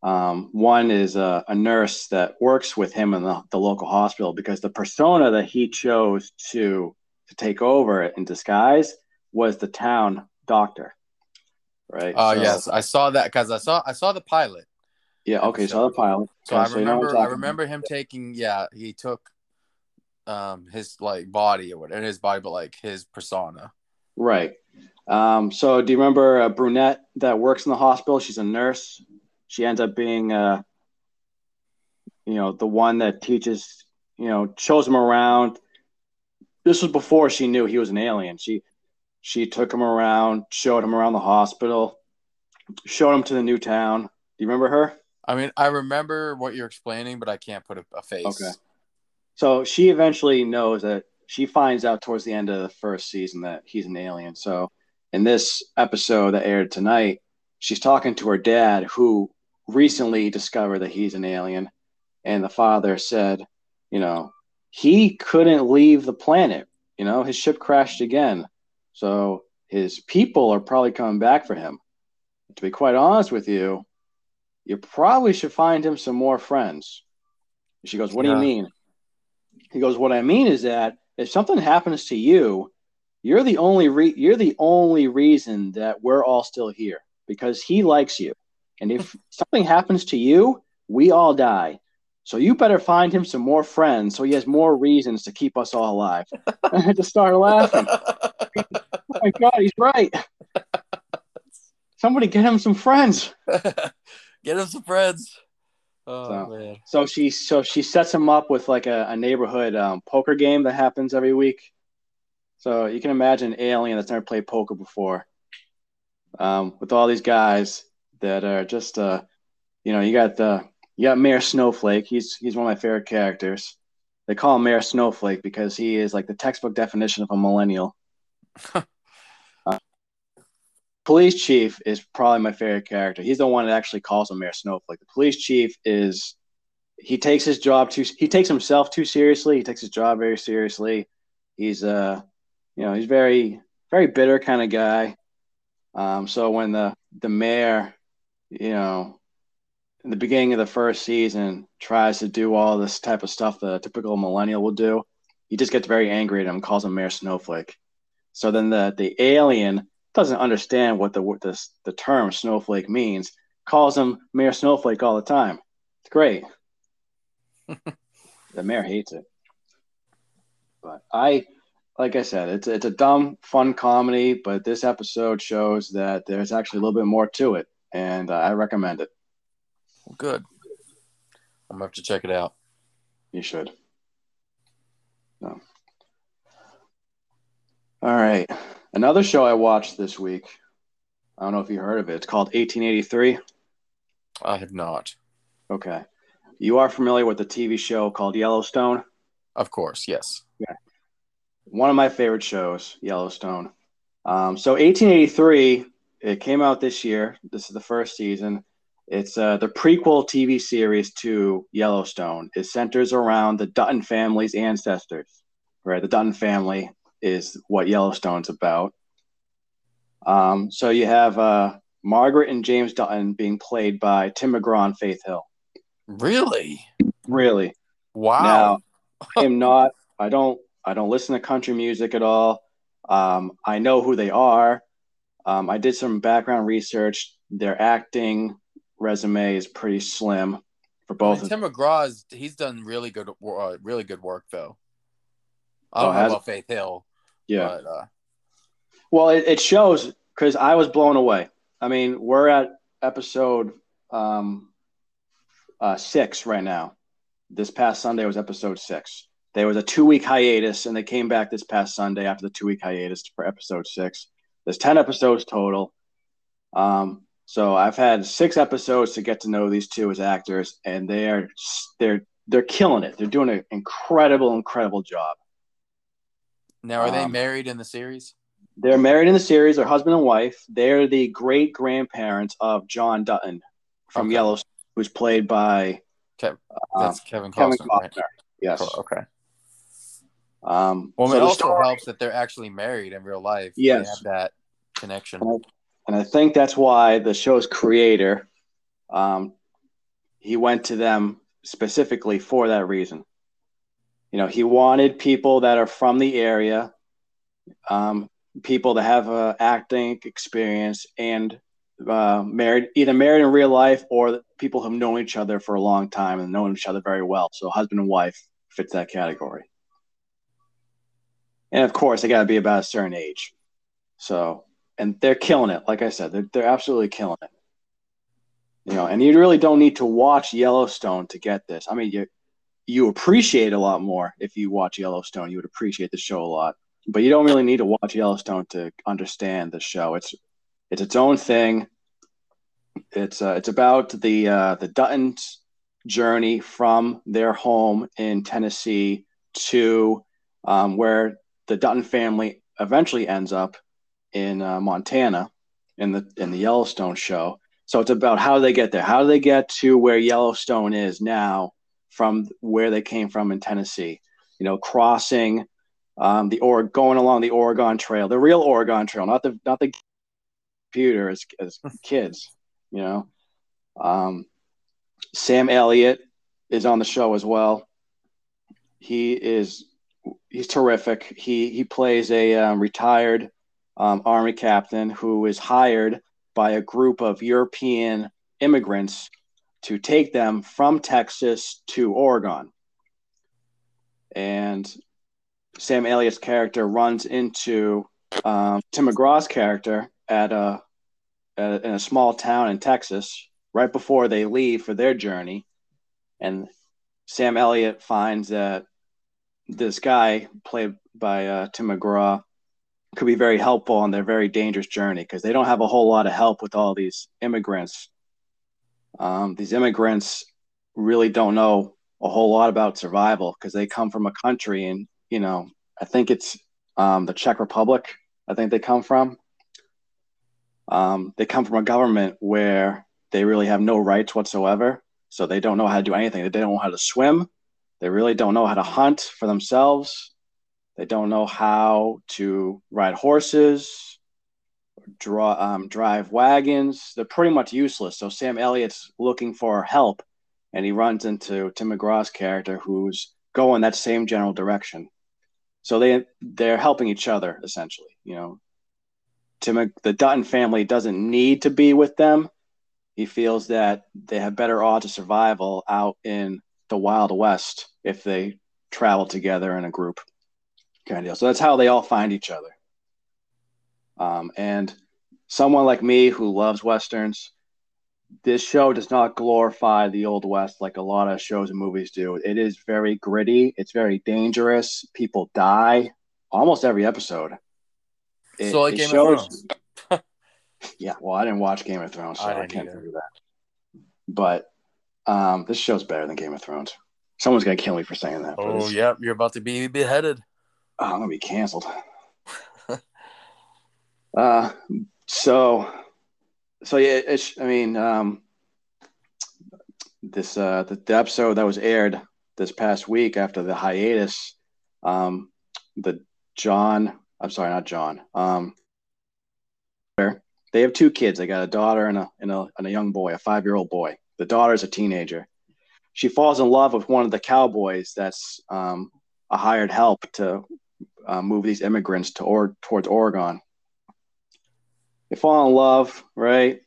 Um, one is a, a, nurse that works with him in the, the local hospital because the persona that he chose to to take over in disguise was the town doctor. Right. Oh uh, so, yes, I saw that because I saw I saw the pilot. Yeah. Okay. Saw the pilot. So I remember you know I remember him taking yeah he took um his like body or whatever his body but like his persona. Right. Um, so do you remember a brunette that works in the hospital? She's a nurse. She ends up being uh you know the one that teaches you know shows him around this was before she knew he was an alien. She she took him around, showed him around the hospital, showed him to the new town. Do you remember her? I mean, I remember what you're explaining, but I can't put a, a face. Okay. So she eventually knows that she finds out towards the end of the first season that he's an alien. So in this episode that aired tonight, she's talking to her dad who recently discovered that he's an alien. And the father said, you know, he couldn't leave the planet. You know, his ship crashed again. So his people are probably coming back for him. To be quite honest with you, you probably should find him some more friends. She goes, What yeah. do you mean? He goes, What I mean is that if something happens to you, you're the only re- you're the only reason that we're all still here because he likes you. And if [laughs] something happens to you, we all die. So you better find him some more friends so he has more reasons to keep us all alive. [laughs] I had to start laughing. oh my God, he's right. Somebody get him some friends. [laughs] get him some friends. Oh so, man. So she so she sets him up with like a, a neighborhood um, poker game that happens every week. So you can imagine an alien that's never played poker before. Um, with all these guys that are just uh, you know, you got the you got Mayor Snowflake. He's he's one of my favorite characters. They call him Mayor Snowflake because he is like the textbook definition of a millennial. uh, police chief is probably my favorite character. He's the one that actually calls him Mayor Snowflake. The police chief is he takes his job too he takes himself too seriously. He takes his job very seriously. He's uh you know, he's very very bitter kind of guy. Um, so when the the mayor, you know, in the beginning of the first season tries to do all this type of stuff that a typical millennial will do, he just gets very angry at him, calls him Mayor Snowflake. So then the the alien doesn't understand what the the, the term snowflake means, calls him Mayor Snowflake all the time. It's great. [laughs] the mayor hates it. But I like I said, it's it's a dumb, fun comedy, but this episode shows that there's actually a little bit more to it, and uh, I recommend it. Well, good. I'm gonna have to check it out. You should. No. All right. Another show I watched this week. I don't know if you heard of it. It's called 1883. I have not. Okay. You are familiar with the TV show called Yellowstone? Of course, yes. Yeah. One of my favorite shows, Yellowstone. Um, so 1883, it came out this year. This is the first season. It's uh, the prequel TV series to Yellowstone. It centers around the Dutton family's ancestors. Right, the Dutton family is what Yellowstone's about. Um, so you have uh, Margaret and James Dutton being played by Tim McGraw and Faith Hill. Really? Really? Wow. Now, [laughs] I am not. I don't. I don't listen to country music at all. Um, I know who they are. Um, I did some background research. Their acting, resume is pretty slim for both. I mean, Tim McGraw is he's done really good, uh, really good work though. I don't oh, know about Faith Hill. Yeah. But, uh... Well, it, it shows because I was blown away. I mean, we're at episode um, uh, six right now. This past Sunday was episode six. There was a two week hiatus, and they came back this past Sunday after the two week hiatus for episode six. There's 10 episodes total. Um, so I've had six episodes to get to know these two as actors, and they are they're they're killing it. They're doing an incredible, incredible job. Now, are they Um, married in the series? They're married in the series. They're husband and wife. They're the great grandparents of John Dutton from Okay. Yellowstone, who's played by Kev- uh, That's Kevin Kevin Costner, right? Yes. Cool, Okay. Um, Well, so it also story- helps that they're actually married in real life. They Yes. have that connection. And I think that's why the show's creator, um, he went to them specifically for that reason. You know, he wanted people that are from the area, um, people that have uh, acting experience and uh, married, either married in real life or people who've known each other for a long time and known each other very well. So husband and wife fits that category. And of course, they got to be about a certain age. So, and they're killing it. Like I said, they're, they're absolutely killing it. You know, and you really don't need to watch Yellowstone to get this. I mean, you you appreciate a lot more if you watch Yellowstone. You would appreciate the show a lot, but you don't really need to watch Yellowstone to understand the show. It's it's its own thing. It's uh, it's about the uh, the Duttons' journey from their home in Tennessee to um, where the Dutton family eventually ends up in uh, Montana in the in the Yellowstone show. So it's about how they get there. How do they get to where Yellowstone is now from where they came from in Tennessee? You know, crossing um, the or going along the Oregon Trail, the real Oregon Trail, not the not the computer as, as kids. You know, um, Sam Elliott is on the show as well. He is he's terrific. He he plays a um, retired um, army captain who is hired by a group of European immigrants to take them from Texas to Oregon. And Sam Elliott's character runs into um, Tim McGraw's character at a, at, in a small town in Texas right before they leave for their journey. And Sam Elliott finds that this guy, played by uh, Tim McGraw, could be very helpful on their very dangerous journey because they don't have a whole lot of help with all these immigrants. Um, these immigrants really don't know a whole lot about survival because they come from a country and you know I think it's um, the Czech Republic. I think they come from. Um, they come from a government where they really have no rights whatsoever, so they don't know how to do anything. They don't know how to swim. They really don't know how to hunt for themselves. They don't know how to ride horses, draw, um, drive wagons. They're pretty much useless. So Sam Elliott's looking for help, and he runs into Tim McGraw's character, who's going that same general direction. So they they're helping each other essentially. You know, Tim the Dutton family doesn't need to be with them. He feels that they have better odds of survival out in the Wild West if they travel together in a group kind of deal. So that's how they all find each other. Um, and someone like me who loves westerns, this show does not glorify the old west like a lot of shows and movies do. It is very gritty. It's very dangerous. People die almost every episode. It, so like Game shows- of Thrones. [laughs] yeah, well, I didn't watch Game of Thrones, so I I, can't do that. But um, this show's better than Game of Thrones. Someone's gonna kill me for saying that. Oh yeah, you're about to be beheaded. Oh, I'm gonna be canceled. [laughs] uh, so, so yeah, it's. I mean, um, this uh, the, the episode that was aired this past week after the hiatus, um, the John. I'm sorry, not John. Um, they have two kids. They got a daughter and a and a, and a young boy, a five year old boy. The daughter's a teenager. She falls in love with one of the cowboys that's um, a hired help to uh, move these immigrants to or towards Oregon. They fall in love, right?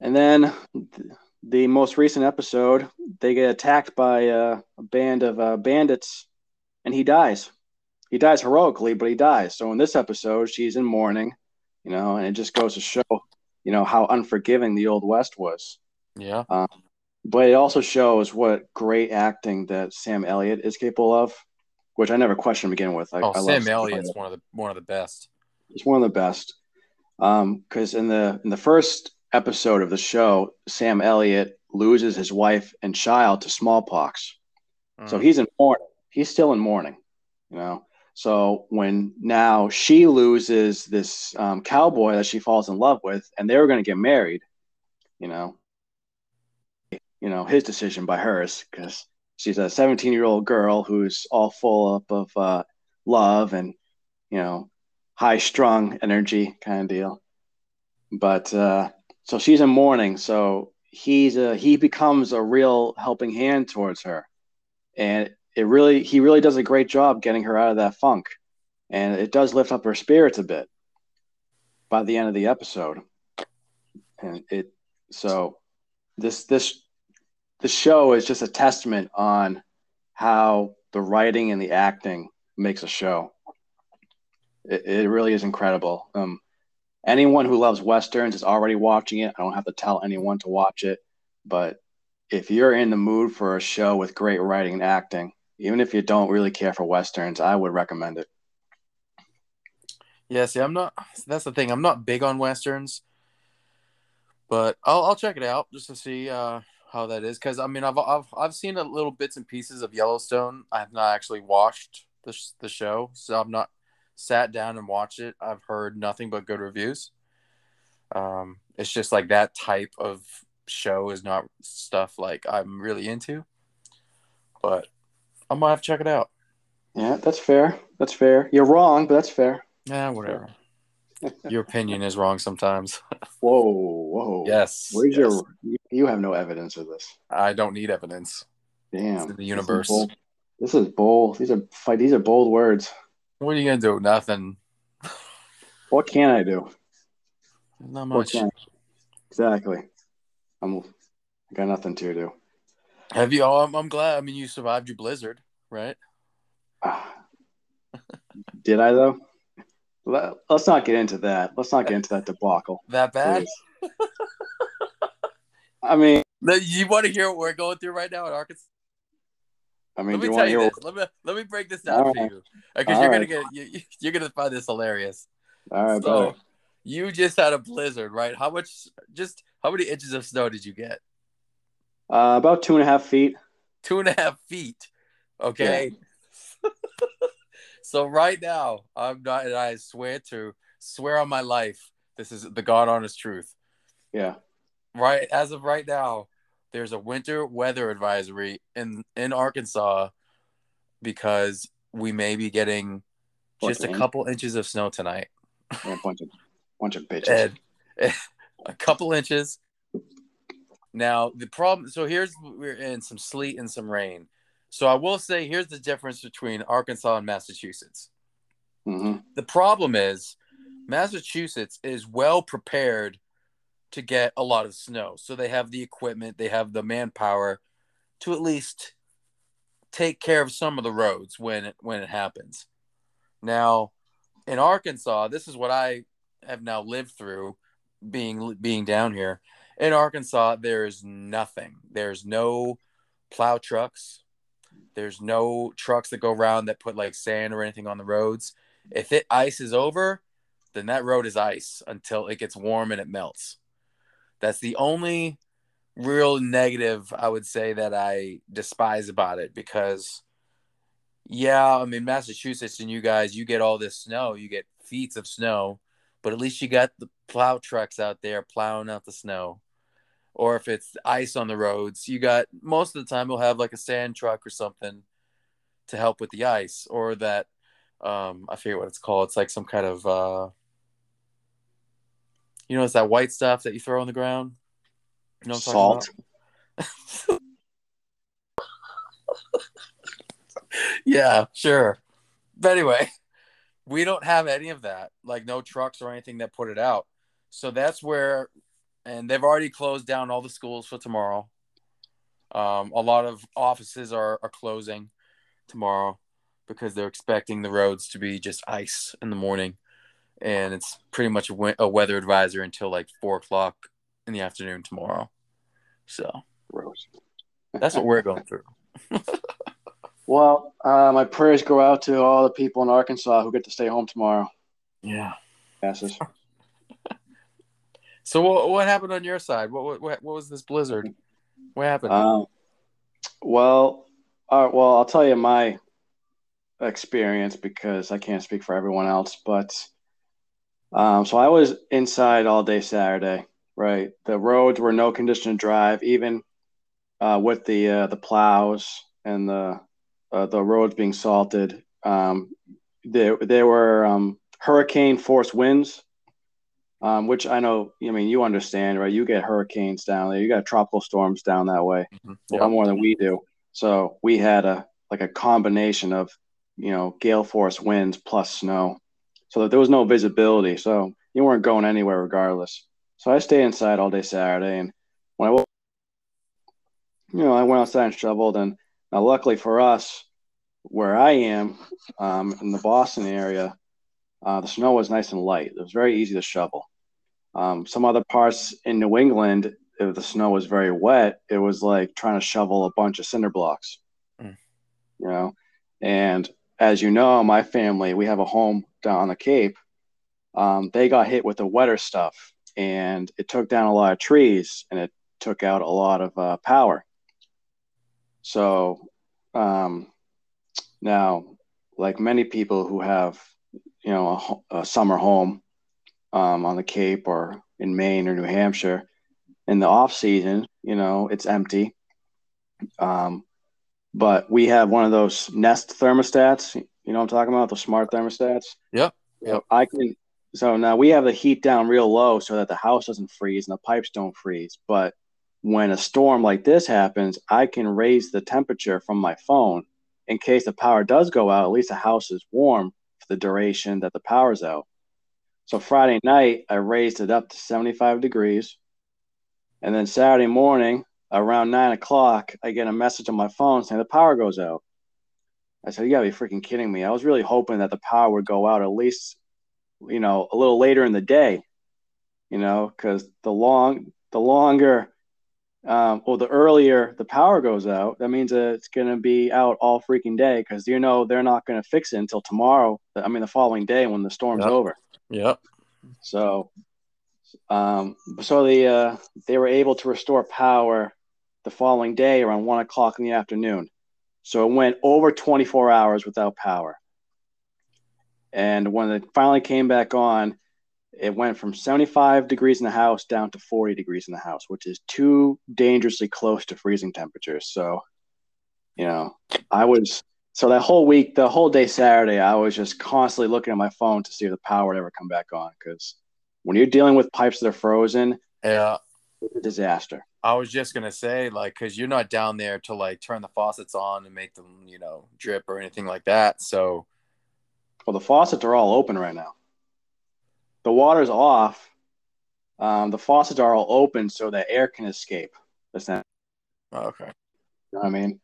And then th- the most recent episode, they get attacked by uh, a band of uh, bandits, and he dies. He dies heroically, but he dies. So in this episode, she's in mourning, you know, and it just goes to show, you know, how unforgiving the old West was. Yeah. But it also shows what great acting that Sam Elliott is capable of, which I never questioned to begin with. I, Oh, I love Sam Elliott's one of the one of the best. He's one of the best. Um, because in the in the first episode of the show, Sam Elliott loses his wife and child to smallpox. Mm. So he's in mourning. He's still in mourning, you know. So when now she loses this um, cowboy that she falls in love with, and they were going to get married, you know, you know his decision by hers because she's a 17 year old girl who's all full up of uh, love and you know high strung energy kind of deal. But uh, so she's in mourning. So he's a, he becomes a real helping hand towards her, and it really he really does a great job getting her out of that funk, and it does lift up her spirits a bit by the end of the episode. And it so this this the show is just a testament on how the writing and the acting makes a show. It, it really is incredible. Um, anyone who loves westerns is already watching it. I don't have to tell anyone to watch it, but if you're in the mood for a show with great writing and acting, even if you don't really care for westerns, I would recommend it. Yeah, see, I'm not. That's the thing. I'm not big on westerns, but I'll I'll check it out just to see uh, how that is. Because I mean, I've I've I've seen a little bits and pieces of Yellowstone. I have not actually watched the the show, so I've not sat down and watched it. I've heard nothing but good reviews. Um, it's just like that type of show is not stuff like I'm really into, but I might have to check it out. Yeah, that's fair. That's fair. You're wrong, but that's fair. Yeah, whatever. Your opinion is wrong sometimes. [laughs] Whoa, whoa. yes. Where's yes. your? You have no evidence of this. I don't need evidence. Damn. The This is universe. This is bold. These are fight. These are bold words. What are you gonna do? Nothing. What can I do? Not much. Exactly. I'm. I got nothing to do. Have you? Oh, I'm, I'm glad. I mean, you survived your blizzard, right? Ah. Did I though? Let, us not get into that. Let's not get into that debacle. That bad? I mean, You want to hear what we're going through right now in Arkansas? I mean, Let do me you tell you this. Let me let me break this down All for right. you because you're right. gonna get you, you're gonna find this hilarious. All right, so brother. you just had a blizzard, right? How much? Just how many inches of snow did you get? Uh, about two and a half feet. Two and a half feet. Okay. [laughs] so right now, I'm not, and I swear to swear on my life, this is the God honest truth. Yeah. Right as of right now, there's a winter weather advisory in in Arkansas because we may be getting just a couple inches of snow tonight. Yeah, a bunch of bunch of [laughs] bitches. And [laughs] a couple inches. Now the problem. So here's we're in some sleet and some rain. So I will say here's the difference between Arkansas and Massachusetts. hmm The problem is Massachusetts is well prepared to get a lot of snow. So they have the equipment, they have the manpower to at least take care of some of the roads when it, when it happens. Now, in Arkansas, this is what I have now lived through being being down here. In Arkansas, there is nothing. There's no plow trucks. There's no trucks that go around that put like sand or anything on the roads. If it ices over, then that road is ice until it gets warm and it melts. That's the only real negative I would say that I despise about it because yeah, I mean Massachusetts and you guys, you get all this snow, you get feet of snow, but at least you got the plow trucks out there plowing out the snow. Or if it's ice on the roads, you got most of the time we'll have like a sand truck or something to help with the ice or that um I forget what it's called. It's like some kind of uh you know, it's that white stuff that you throw on the ground. You know what I'm talking Salt. [laughs] yeah, sure. But anyway, we don't have any of that, like no trucks or anything that put it out. So that's where, and they've already closed down all the schools for tomorrow. Um, a lot of offices are, are closing tomorrow because they're expecting the roads to be just ice in the morning. And it's pretty much a, we- a weather advisor until like four o'clock in the afternoon tomorrow. So Gross. that's what we're going through. [laughs] Well, uh, my prayers go out to all the people in Arkansas who get to stay home tomorrow. Yeah. Asses. So what, what happened on your side? What, what what was this blizzard? What happened? Um, well, uh, well, I'll tell you my experience because I can't speak for everyone else. But um, so I was inside all day Saturday. Right, the roads were no condition to drive, even uh, with the uh, the plows and the uh, the roads being salted. Um, there there were um, hurricane force winds, um, which I know. I mean, you understand, right? You get hurricanes down there. You got tropical storms down that way, mm-hmm. a lot more than we do. So we had a like a combination of you know gale force winds plus snow, so that there was no visibility. So you weren't going anywhere regardless. So I stayed inside all day Saturday, and when I woke, you know, I went outside and shoveled. And now, luckily for us, where I am um, in the Boston area, uh, the snow was nice and light. It was very easy to shovel. Um, some other parts in New England, if the snow was very wet, it was like trying to shovel a bunch of cinder blocks. Mm. You know, and as you know, my family, we have a home down on the Cape. Um, they got hit with the wetter stuff and it took down a lot of trees and it took out a lot of uh, power. So um, now, like many people who have, you know, a, a summer home um, on the Cape or in Maine or New Hampshire, in the off season, you know, it's empty. Um, but we have one of those Nest thermostats. You know, I'm talking about the smart thermostats. Yep. Yep. I can so now we have the heat down real low so that the house doesn't freeze and the pipes don't freeze. But when a storm like this happens, I can raise the temperature from my phone in case the power does go out. At least the house is warm the duration that the power's out. So Friday night, I raised it up to 75 degrees. And then Saturday morning, around nine o'clock, I get a message on my phone saying the power goes out. I said, You gotta be freaking kidding me. I was really hoping that the power would go out at least you know, a little later in the day, you know, because the long, the longer, um, well, the earlier the power goes out, that means that it's going to be out all freaking day because you know they're not going to fix it until tomorrow. I mean, the following day when the storm's yep. over. Yep. So, um, so they uh, they were able to restore power the following day around one o'clock in the afternoon. So it went over 24 hours without power. And when it finally came back on, it went from 75 degrees in the house down to 40 degrees in the house, which is too dangerously close to freezing temperatures. So, you know, I was so that whole week, the whole day Saturday, I was just constantly looking at my phone to see if the power would ever come back on. Because when you're dealing with pipes that are frozen, yeah, it's a disaster. I was just gonna say, like, because you're not down there to like turn the faucets on and make them, you know, drip or anything like that. So well, the faucets are all open right now. The water's off. Um, the faucets are all open so that air can escape. That's Oh, okay. You know I mean?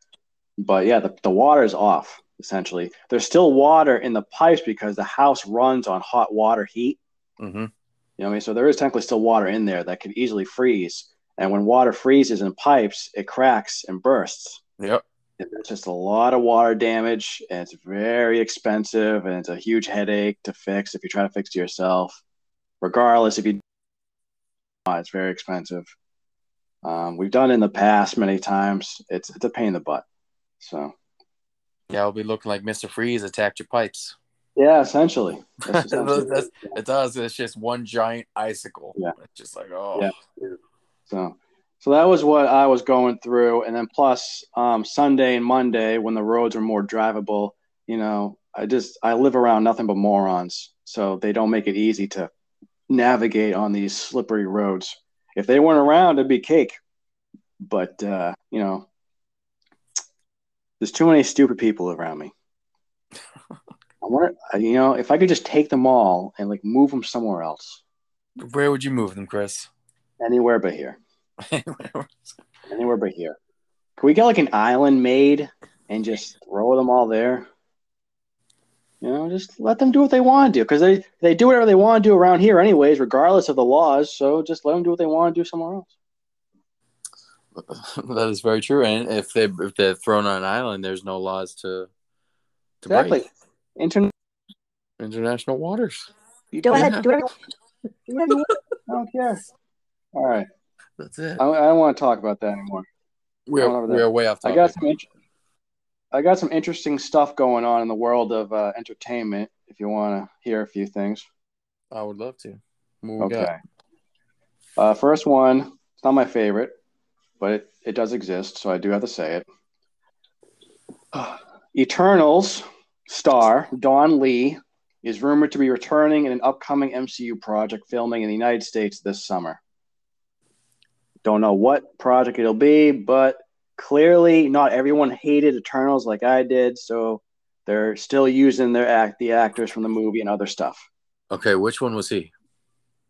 But yeah, the, the water is off, essentially. There's still water in the pipes because the house runs on hot water heat. Mm-hmm. You know what I mean? So there is technically still water in there that could easily freeze. And when water freezes in pipes, it cracks and bursts. Yep. There's just a lot of water damage, and it's very expensive, and it's a huge headache to fix if you try to fix it yourself. Regardless, if you, it's very expensive. Um, we've done in the past many times. It's it's a pain in the butt. So, yeah, it'll be looking like Mister Freeze attacked your pipes. Yeah, essentially. That's [laughs] That's, it does. It's just one giant icicle. Yeah. It's just like oh. Yeah. So so that was what I was going through, and then plus um, Sunday and Monday when the roads are more drivable. You know, I just I live around nothing but morons, so they don't make it easy to navigate on these slippery roads. If they weren't around, it'd be cake. But uh, you know, there's too many stupid people around me. I wonder, you know, if I could just take them all and like move them somewhere else. Where would you move them, Chris? Anywhere but here. [laughs] Anywhere but here. Can we get like an island made and just throw them all there? You know, just let them do what they want to do because they, they do whatever they want to do around here, anyways, regardless of the laws. So just let them do what they want to do somewhere else. [laughs] That is very true. And if they if they're thrown on an island, there's no laws to, to exactly. break. Inter- International waters. You go ahead. Do whatever. Do whatever. [laughs] I don't care. All right. That's it. I, I don't want to talk about that anymore. We're, we're way off topic. I got some I got some interesting stuff going on in the world of uh, entertainment. If you want to hear a few things, I would love to. okay. Uh, first one. It's not my favorite, but it, it does exist, so I do have to say it. [sighs] Eternals star Don Lee is rumored to be returning in an upcoming MCU project filming in the United States this summer. Don't know what project it'll be, but clearly not everyone hated Eternals like I did, so they're still using their act the actors from the movie and other stuff. Okay, which one was he?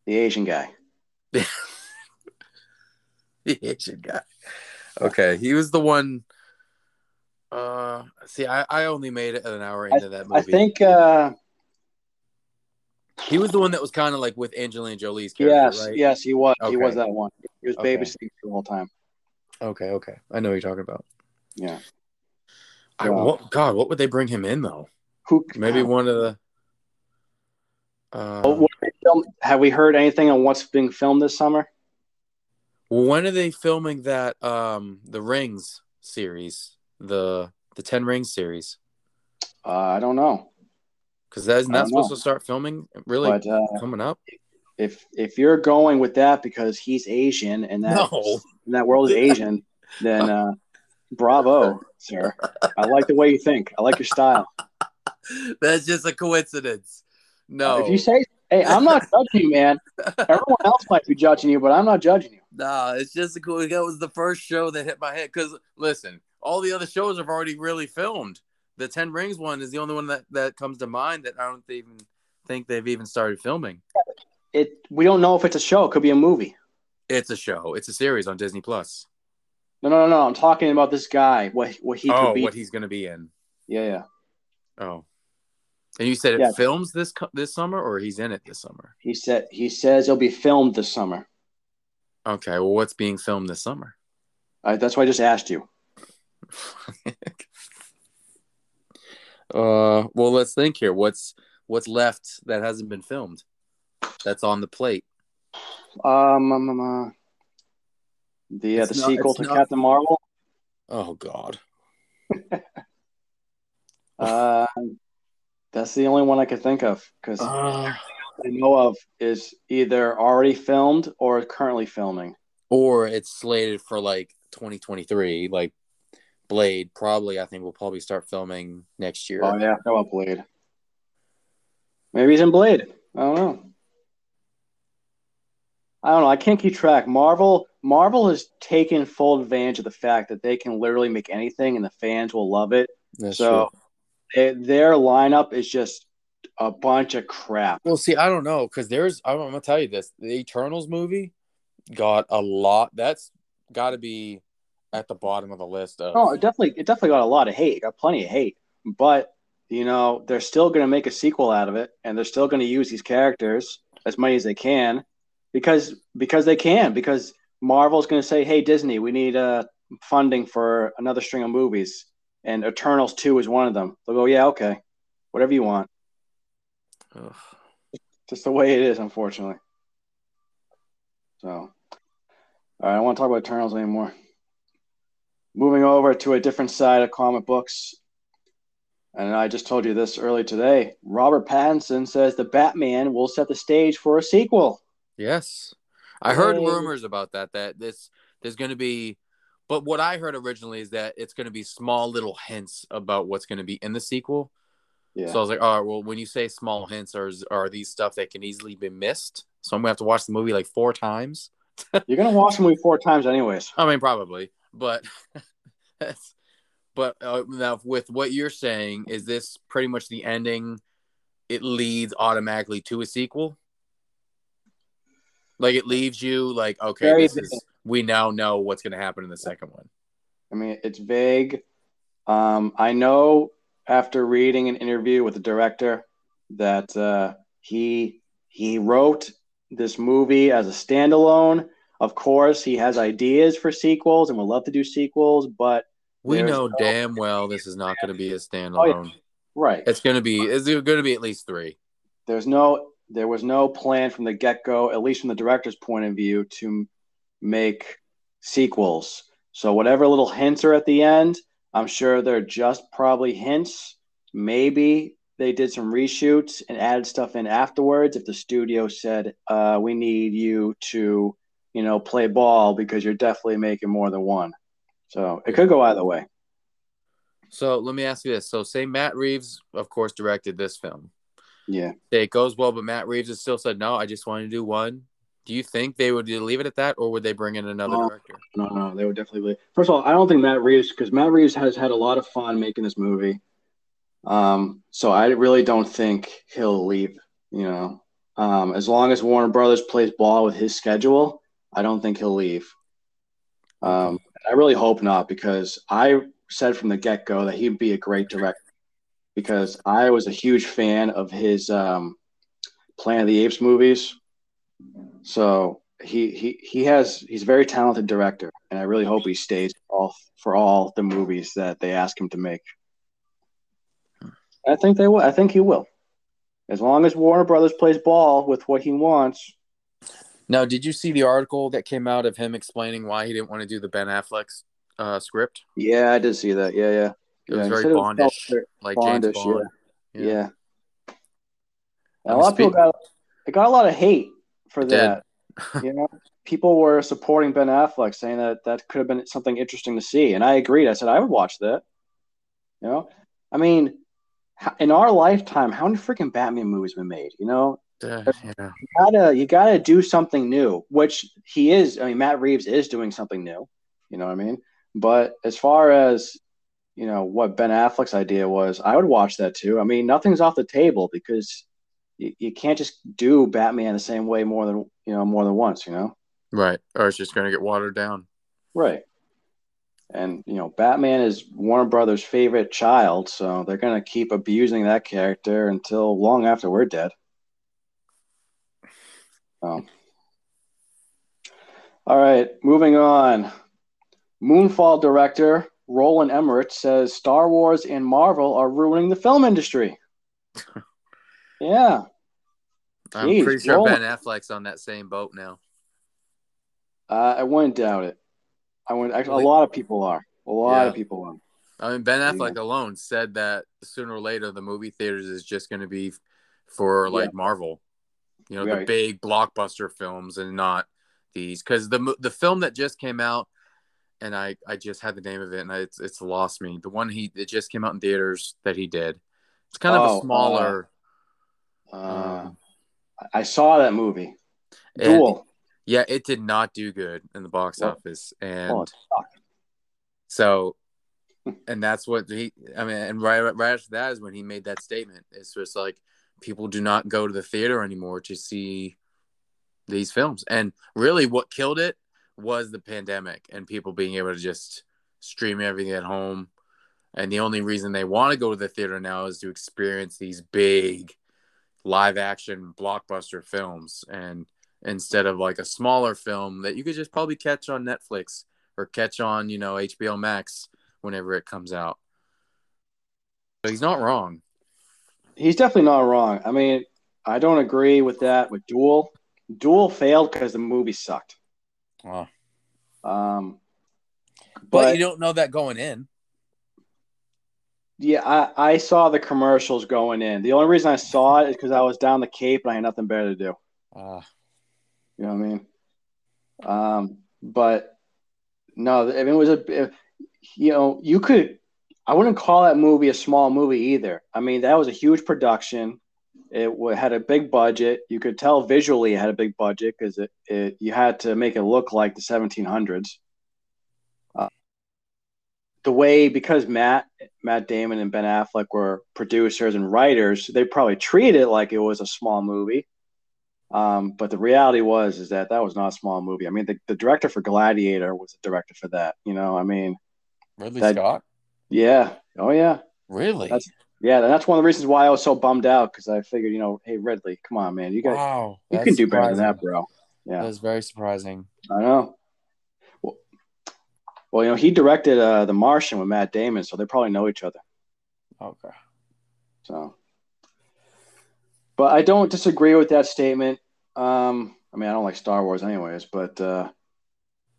The Asian guy. [laughs] the Asian guy. Okay, he was the one. Uh, see, I, I only made it an hour into I, that movie. I think uh, he was the one that was kind of like with Angelina Jolie's character, yes, right? Yes, he was. Okay. He was that one. He was okay. babysitting the whole time. Okay, okay, I know what you're talking about. Yeah. I what, God, what would they bring him in though? Who? Maybe one of the. Uh, have we heard anything on what's being filmed this summer? When are they filming that? Um, the Rings series, the the Ten Rings series. Uh, I don't know. Because that's not supposed know. to start filming really but, uh, coming up. If if you're going with that because he's Asian and that no. and that world is Asian, then uh, bravo, sir. I like the way you think. I like your style. That's just a coincidence. No. If you say, hey, I'm not judging you, man. Everyone else might be judging you, but I'm not judging you. Nah, it's just a cool. That was the first show that hit my head. Because listen, all the other shows have already really filmed. The Ten Rings one is the only one that that comes to mind that I don't even think they've even started filming. It. We don't know if it's a show. It could be a movie. It's a show. It's a series on Disney Plus. No, no, no, no. I'm talking about this guy. What what he oh, what he's going to be in. Yeah, yeah. Oh, and you said it yeah. films this this summer, or he's in it this summer? He said he says it'll be filmed this summer. Okay, well, what's being filmed this summer? Uh, that's why I just asked you. [laughs] uh, well, let's think here. What's what's left that hasn't been filmed? That's on the plate. Um, um, um uh, the uh, the not, sequel to not... Captain Marvel. Oh God. [laughs] uh, that's the only one I could think of because uh, I know of is either already filmed or currently filming, or it's slated for like 2023. Like Blade, probably I think we'll probably start filming next year. Oh yeah, how about Blade? Maybe he's in Blade. I don't know. I don't know. I can't keep track. Marvel Marvel has taken full advantage of the fact that they can literally make anything and the fans will love it. That's so it, their lineup is just a bunch of crap. Well, see, I don't know because there's. I'm gonna tell you this: the Eternals movie got a lot. That's got to be at the bottom of the list. Of... Oh, it definitely, it definitely got a lot of hate. It got plenty of hate, but you know they're still going to make a sequel out of it, and they're still going to use these characters as many as they can because because they can because Marvel's going to say, "Hey Disney, we need uh, funding for another string of movies." And Eternals 2 is one of them. They'll go, "Yeah, okay. Whatever you want." Ugh. Just the way it is, unfortunately. So, all right, I don't want to talk about Eternals anymore. Moving over to a different side of comic books, and I just told you this early today. Robert Pattinson says the Batman will set the stage for a sequel. Yes, I heard rumors about that. That this there's going to be, but what I heard originally is that it's going to be small little hints about what's going to be in the sequel. Yeah. So I was like, all right, well, when you say small hints, are are these stuff that can easily be missed? So I'm gonna have to watch the movie like four times. [laughs] You're gonna watch the movie four times, anyways. I mean, probably, but [laughs] but uh, now with what you're saying, is this pretty much the ending? It leads automatically to a sequel. Like it leaves you like, okay, this is we now know what's going to happen in the second one. I mean, it's vague. Um, I know after reading an interview with the director that uh, he he wrote this movie as a standalone. Of course, he has ideas for sequels and would love to do sequels, but we know no... damn well this is not going to be a standalone. Oh, yeah. Right. It's going to be. It's going to be at least three. There's no there was no plan from the get go, at least from the director's point of view, to make sequels. So whatever little hints are at the end, I'm sure they're just probably hints. Maybe they did some reshoots and added stuff in afterwards. If the studio said, uh, "We need you to, you know, play ball because you're definitely making more than one," so it could go either way. So let me ask you this: So, say Matt Reeves, of course, directed this film. Yeah. It goes well, but Matt Reeves has still said no. I just want to do one. Do you think they would leave it at that, or would they bring in another no, director? No, no, they would definitely. Leave. First of all, I don't think Matt Reeves because Matt Reeves has had a lot of fun making this movie. Um, so I really don't think he'll leave. You know, um, as long as Warner Brothers plays ball with his schedule, I don't think he'll leave. Um, I really hope not because I said from the get go that he'd be a great director because I was a huge fan of his um, Planet of the Apes movies. So he he he has he's a very talented director, and I really hope he stays all for all the movies that they ask him to make. I think they will. I think he will, as long as Warner Brothers plays ball with what he wants. Now, did you see the article that came out of him explaining why he didn't want to do the Ben Affleck uh, script? Yeah, I did see that. Yeah, yeah. It was very Bondish, like James Bond. Yeah. yeah. yeah. A lot of people got it got a lot of hate for that. you know, [laughs] people were supporting Ben Affleck, saying that that could have been something interesting to see, and I agreed. I said I would watch that. You know, I mean, in our lifetime, how many freaking Batman movies have been made? You know, uh, yeah. you gotta you gotta do something new, which he is. I mean, Matt Reeves is doing something new. You know what I mean? But as far as you know what Ben Affleck's idea was, I would watch that too. I mean, nothing's off the table because you, you can't just do Batman the same way more than you know more than once, you know. Right, or it's just going to get watered down. Right. And you know, Batman is Warner Brothers' favorite child, so they're going to keep abusing that character until long after we're dead. So. All right, moving on. Moonfall director Roland Emmerich says Star Wars and Marvel are ruining the film industry. [laughs] yeah. I'm Jeez, pretty sure Roland. Ben Affleck's on that same boat now. Uh, I wouldn't doubt it. I wouldn't. Actually, a lot of people are. A lot yeah. of people are. I mean, Ben Affleck yeah. alone said that sooner or later the movie theaters is just going to be for like yeah. Marvel, you know, right. the big blockbuster films and not these. Because the the film that just came out, and I I just had the name of it and I, it's it's lost me. The one he it just came out in theaters that he did. It's kind of oh, a smaller. Uh, uh, um, I saw that movie. Duel. Yeah, it did not do good in the box what? office, and oh, so, and that's what he. I mean, and right, right after that is when he made that statement. It's just like people do not go to the theater anymore to see these films, and really, what killed it was the pandemic and people being able to just stream everything at home. And the only reason they want to go to the theater now is to experience these big live action blockbuster films and instead of like a smaller film that you could just probably catch on Netflix or catch on, you know, HBO Max whenever it comes out. He's not wrong. He's definitely not wrong. I mean, I don't agree with that with Duel. Duel failed because the movie sucked. Oh. Um, but, but, you don't know that going in. Yeah, I, I saw the commercials going in. The only reason I saw it is because I was down the Cape and I had nothing better to do. Uh, you know what I mean? Um, but no, I mean, it was a, you know, you could, I wouldn't call that movie a small movie either. I mean, that was a huge production. It had a big budget. You could tell visually it had a big budget because it, it you had to make it look like the 1700s. Uh, the way because Matt Matt Damon and Ben Affleck were producers and writers, they probably treated it like it was a small movie. Um, but the reality was is that that was not a small movie. I mean, the, the director for Gladiator was the director for that. You know, I mean, Ridley that, Scott. Yeah. Oh yeah. Really? That's, yeah, that's one of the reasons why I was so bummed out because I figured, you know, hey Ridley, come on, man, you got, wow, you can do better than that, bro. Yeah, that's very surprising. I know. Well, well, you know, he directed uh, The Martian with Matt Damon, so they probably know each other. Okay. So, but I don't disagree with that statement. Um, I mean, I don't like Star Wars, anyways, but uh,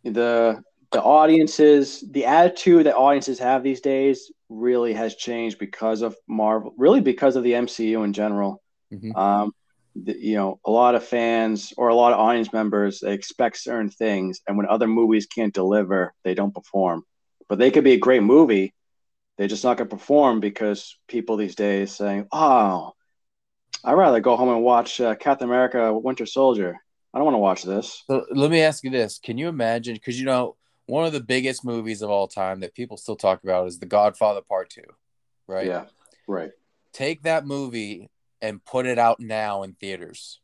the the audiences, the attitude that audiences have these days really has changed because of Marvel, really because of the MCU in general. Mhm. Um, the, you know, a lot of fans or a lot of audience members they expect certain things, and when other movies can't deliver, they don't perform. But they could be a great movie, they're just not going to perform because people these days saying, "Oh, I'd rather go home and watch uh, Captain America: Winter Soldier. I don't want to watch this." So let me ask you this: Can you imagine? Because you know, one of the biggest movies of all time that people still talk about is The Godfather Part Two, right? Yeah, right. Take that movie and put it out now in theaters.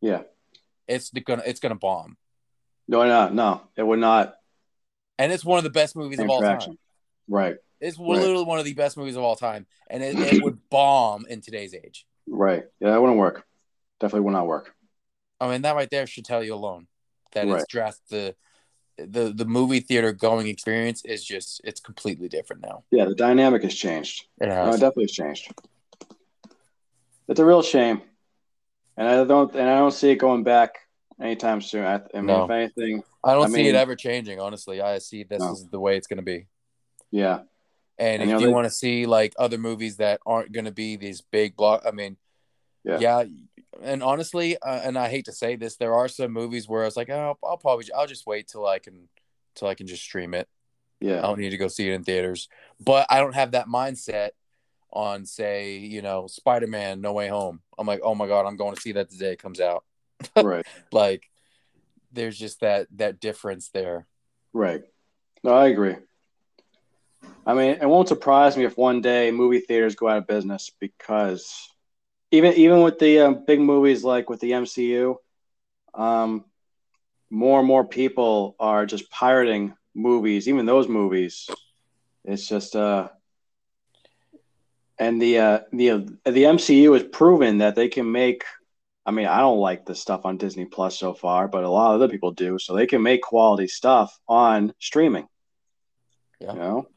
Yeah. It's gonna it's gonna bomb, No, no, no. It would not. and it's one of the best movies of all time. Right, It's Right. literally one of the best movies of all time, and it, it would [clears throat] bomb in today's age. right. Yeah, that wouldn't work. Definitely would not work. I mean, that right there should tell you alone that Right. it's dressed the the the movie theater going experience is just it's completely different now. Yeah, the dynamic has changed. It No, it has. definitely has changed. It's a real shame, and I don't and I don't see it going back anytime soon. I, I mean, No. if anything, I don't I see it ever changing. Honestly, I see this No. is the way it's going to be. yeah, And, And, if you know, you they- want to see like other movies that aren't going to be these big block, I mean, Yeah. yeah. And honestly, uh, and I hate to say this, there are some movies where I was like, oh, I'll probably, I'll just wait till I can, till I can just stream it. Yeah, I don't need to go see it in theaters. But I don't have that mindset on, say, you know, Spider Man No Way Home. I'm like, oh my god, I'm going to see that the day it comes out. [laughs] right, Like, there's just that that difference there. right. No, I agree. I mean, it won't surprise me if one day movie theaters go out of business because even even with the um, big movies like with the MCU, um, more and more people are just pirating movies, even those movies. It's just uh and the uh the the MCU has proven that they can make I mean, I don't like the stuff on Disney Plus so far, but a lot of other people do, so they can make quality stuff on streaming. Yeah. You know?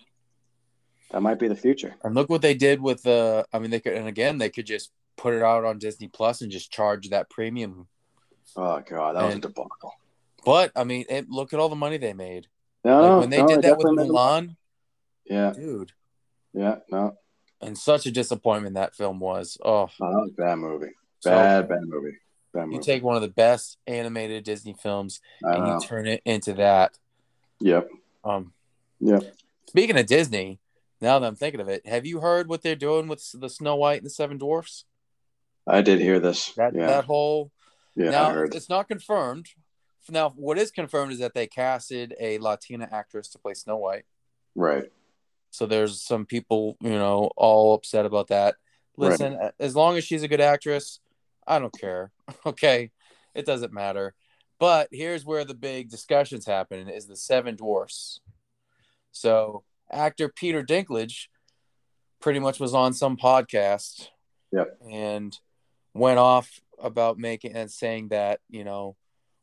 That might be the future. And look what they did with the. I mean, they could, and again, they could just put it out on Disney Plus and just charge that premium. Oh god, that was a debacle. But I mean, it, look at all the money they made. No, Like, when they no, did that with Mulan, Yeah, dude, yeah, no. and such a disappointment that film was. Oh, No, that was a bad movie. so Bad, bad movie. Bad movie. You take one of the best animated Disney films and know. you turn it into that. Yep. Um, Yep. speaking of Disney, now that I'm thinking of it, have you heard what they're doing with the Snow White and the Seven Dwarfs? I did hear this. That yeah. that whole yeah, now it's not confirmed. Now, what is confirmed is that they casted a Latina actress to play Snow White. Right. So there's some people, you know, all upset about that. Right. Listen, as long as she's a good actress, I don't care. [laughs] Okay, it doesn't matter. But here's where the big discussions happen: is the Seven Dwarfs. So actor Peter Dinklage pretty much was on some podcast, Yep. and went off about making and saying that you know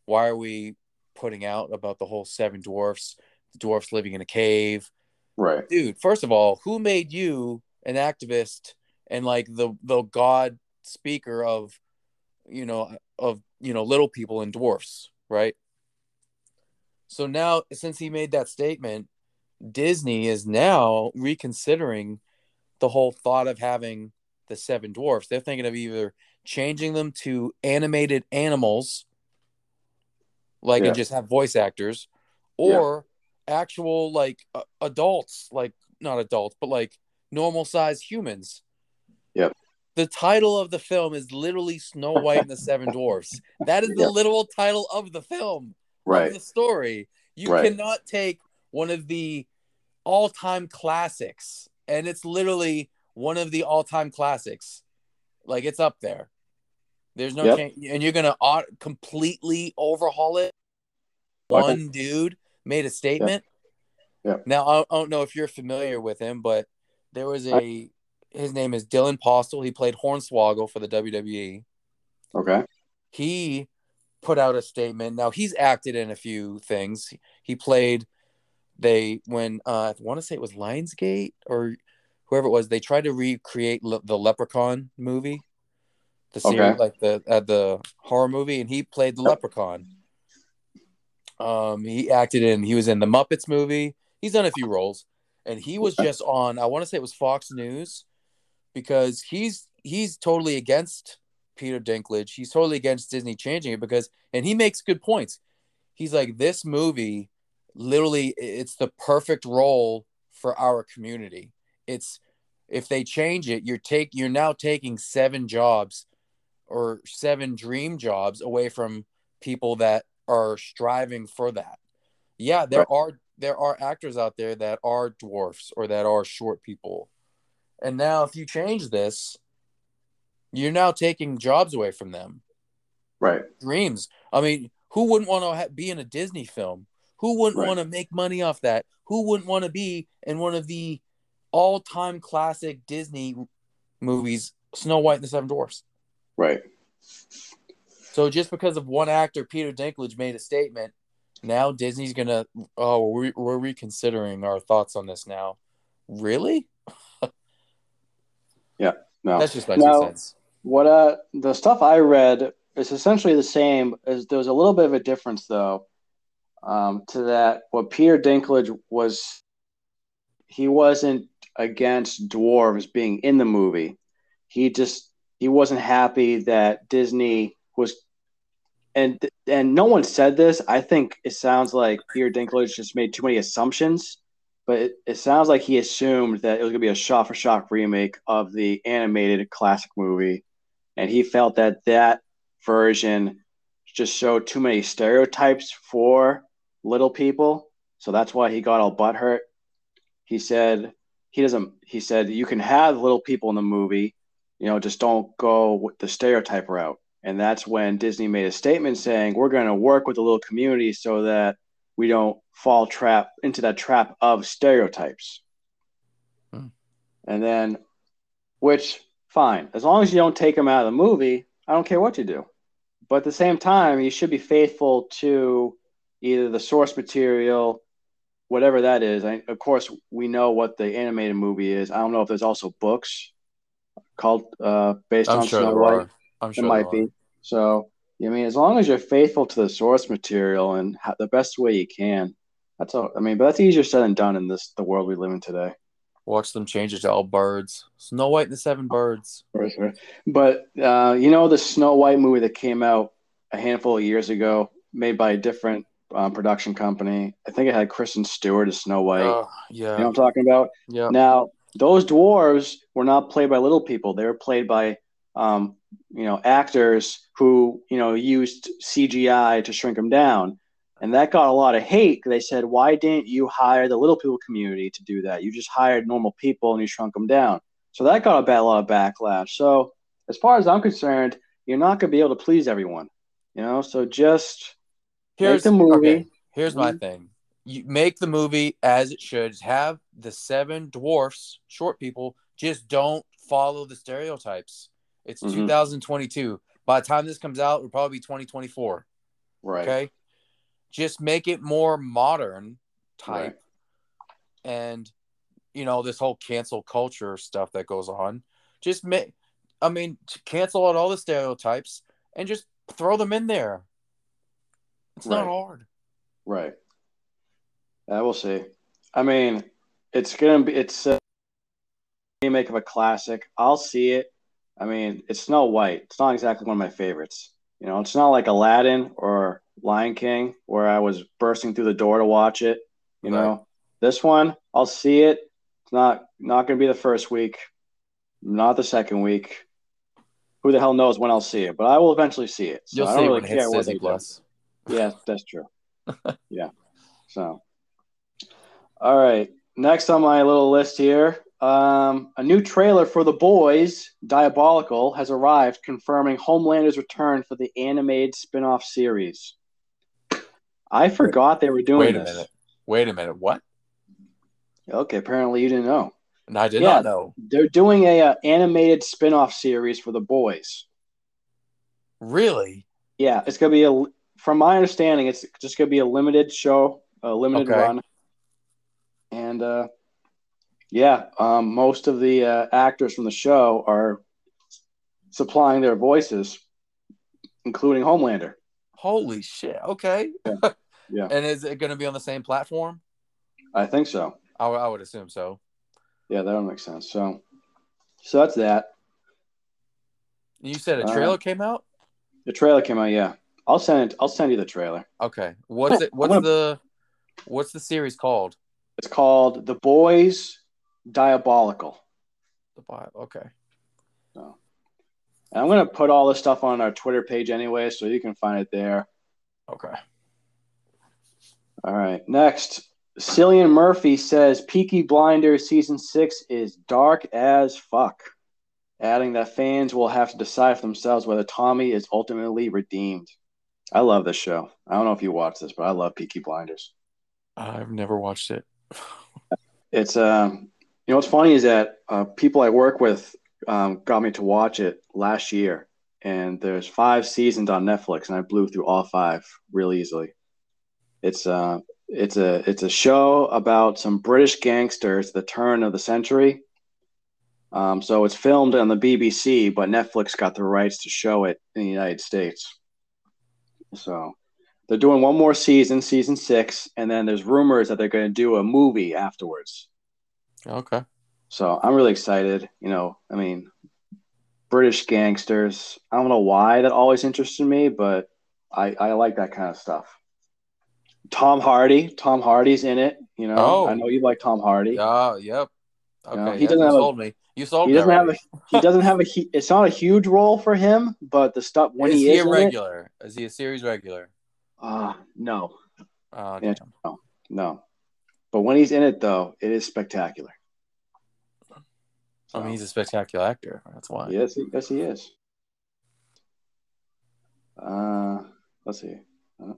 why are we putting out about the whole seven dwarfs, the dwarfs living in a cave, Right. dude first of all who made you an activist and like the the god speaker of you know of you know little people and dwarfs right? So now since he made that statement disney is now reconsidering the whole thought of having the seven dwarfs. They're thinking of either changing them to animated animals like Yeah. and just have voice actors or actual like uh, adults like not adults but like normal sized humans Yep. the title of the film is literally snow white and the seven [laughs] dwarfs that is the Yep. literal title of the film Right. the story you Right. cannot take one of the all-time classics and it's literally one of the all-time classics like it's up there there's no Yep. change and you're gonna completely overhaul it one dude made a statement Yep. now I don't, know if you're familiar with him but there was a his name is dylan Postl he played hornswoggle for the wwe Okay. he put out a statement. Now he's acted in a few things. He played they when uh, I want to say it was Lionsgate or whoever it was. They tried to recreate le- the Leprechaun movie, the series Okay. like the uh, the horror movie, and he played the. Leprechaun. Um, he acted in. He was in the Muppets movie. He's done a few roles, and he was just on. I want to say it was Fox News, because he's he's totally against Peter Dinklage. He's totally against Disney changing it because, and he makes good points. He's like, this movie, literally, it's the perfect role for our community. It's if they change it, you're take you're now taking seven jobs or seven dream jobs away from people that are striving for that. Yeah, there right. are there are actors out there that are dwarfs or that are short people. And now if you change this, you're now taking jobs away from them. Right. Dreams. I mean, who wouldn't want to be in a Disney film? Who wouldn't right. want to make money off that? Who wouldn't want to be in one of the all-time classic Disney movies, Snow White and the Seven Dwarfs? Right. So just because of one actor, Peter Dinklage made a statement, now Disney's gonna oh we're, we're reconsidering our thoughts on this now. Really? [laughs] yeah, no. That's just my now, two cents. What uh the stuff I read is essentially the same. As there was a little bit of a difference though. Um, to that, what Peter Dinklage was, he wasn't against dwarves being in the movie. He just he wasn't happy that Disney was and and no one said this. I think it sounds like Peter Dinklage just made too many assumptions, but it, it sounds like he assumed that it was gonna be a shot for shot remake of the animated classic movie, and he felt that that version just showed too many stereotypes for little people, so that's why he got all butthurt. He said he doesn't. He said you can have little people in the movie, you know, just don't go with the stereotype route. And that's when Disney made a statement saying, we're going to work with the little community so that we don't fall trap into that trap of stereotypes. Hmm. And then, which, fine, as long as you don't take them out of the movie, I don't care what you do. But at the same time, you should be faithful to either the source material, whatever that is. I, of course, we know what the animated movie is. I don't know if there's also books called uh, based I'm on sure Snow White. I'm sure it might be. So, I mean, as long as you're faithful to the source material and the best way you can, that's all. I mean, but that's easier said than done in this the world we live in today. Watch them change it to all birds. Snow White and the Seven Birds. But uh, you know the Snow White movie that came out a handful of years ago, made by a different um, production company. I think it had Kristen Stewart as Snow White. Uh, yeah, you know what I'm talking about. Yeah. Now those dwarves were not played by little people; they were played by um, you know, actors who, you know, used CGI to shrink them down. And that got a lot of hate. They said, why didn't you hire the little people community to do that? You just hired normal people and you shrunk them down. So that got a, bad, a lot of backlash. So as far as I'm concerned, you're not going to be able to please everyone, you know? So just here's the movie. Okay. Here's my mm-hmm. thing. You make the movie as it should. Have the seven dwarfs, short people, just don't follow the stereotypes. It's mm-hmm. 2022. By the time this comes out, it'll probably be 2024. Right. Okay. Just make it more modern type. Right. And, you know, this whole cancel culture stuff that goes on. Just make, I mean, cancel out all the stereotypes and just throw them in there. It's right. not hard. Right. Uh, I will see. I mean, it's gonna be it's uh, a remake of a classic. I'll see it. I mean, it's Snow White. It's not exactly one of my favorites. You know, it's not like Aladdin or Lion King where I was bursting through the door to watch it. You right. know, this one I'll see it. It's not not going to be the first week, not the second week. Who the hell knows when I'll see it? But I will eventually see it. So You'll I don't really care what they Plus. do. Yeah, that's true. [laughs] yeah. So, all right. Next on my little list here, um, a new trailer for The Boys, Diabolical, has arrived, confirming Homelander's return for the animated spin off series. I forgot they were doing Wait a this. minute. Wait a minute. What? Okay, apparently you didn't know. No, I did yeah, not know. They're doing a uh, animated spin off series for The Boys. Really? Yeah, it's gonna be a. From my understanding, it's just gonna be a limited show, a limited okay. run, and uh, yeah, um, most of the uh, actors from the show are supplying their voices, including Homelander. Holy shit! Okay. yeah. [laughs] Yeah. And is it going to be on the same platform? I think so. I, I would assume so. Yeah, that would make sense. So, so that's that. You said a Uh, trailer came out. The trailer came out. Yeah, I'll send it. I'll send you the trailer. Okay. What's it? What's gonna- the What's the series called? It's called The Boys Diabolical. The Bible. Okay. And I'm gonna put all this stuff on our Twitter page anyway, so you can find it there. Okay. All right. Next, Cillian Murphy says Peaky Blinders season six is dark as fuck, adding that fans will have to decide for themselves whether Tommy is ultimately redeemed. I love this show. I don't know if you watch this, but I love Peaky Blinders. I've never watched it. It's um, you know what's funny is that uh, people I work with um, got me to watch it last year, and there's five seasons on Netflix, and I blew through all five real easily. It's uh, it's a it's a show about some British gangsters the turn of the century. Um, so it's filmed on the BBC, but Netflix got the rights to show it in the United States. So they're doing one more season, season six, and then there's rumors that they're going to do a movie afterwards. Okay. So I'm really excited. You know, I mean, British gangsters. I don't know why that always interested me, but I, I like that kind of stuff. Tom Hardy. Tom Hardy's in it. You know, Oh. I know you like Tom Hardy. Oh, yep. Okay. know, he yeah, doesn't you have a- sold me. You sold He doesn't have a [laughs] he doesn't have a he, it's not a huge role for him, but the stuff when is he, he, is a in it, regular? Is he a series regular? Uh, no, Oh, Yeah. damn. no. But when he's in it, though, it is spectacular. I mean, he's a spectacular actor. That's why. Yes, he, yes, he is. Uh, let's see. Uh,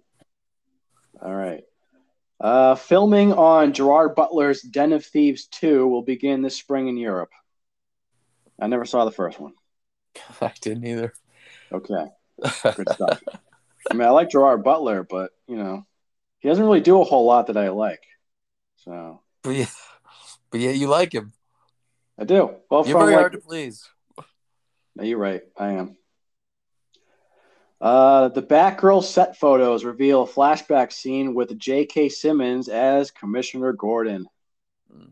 all right. Uh, filming on Gerard Butler's Den of Thieves 2 will begin this spring in Europe. I never saw the first one. [laughs] I didn't either. Okay, [laughs] good stuff. I mean, I like Gerard Butler, but you know, he doesn't really do a whole lot that I like. So but yeah, but yeah, you like him. I do. Well, You're very like, hard to please. No, you're right. I am. Uh, the Batgirl set photos reveal a flashback scene with J.K. Simmons as Commissioner Gordon. Hmm.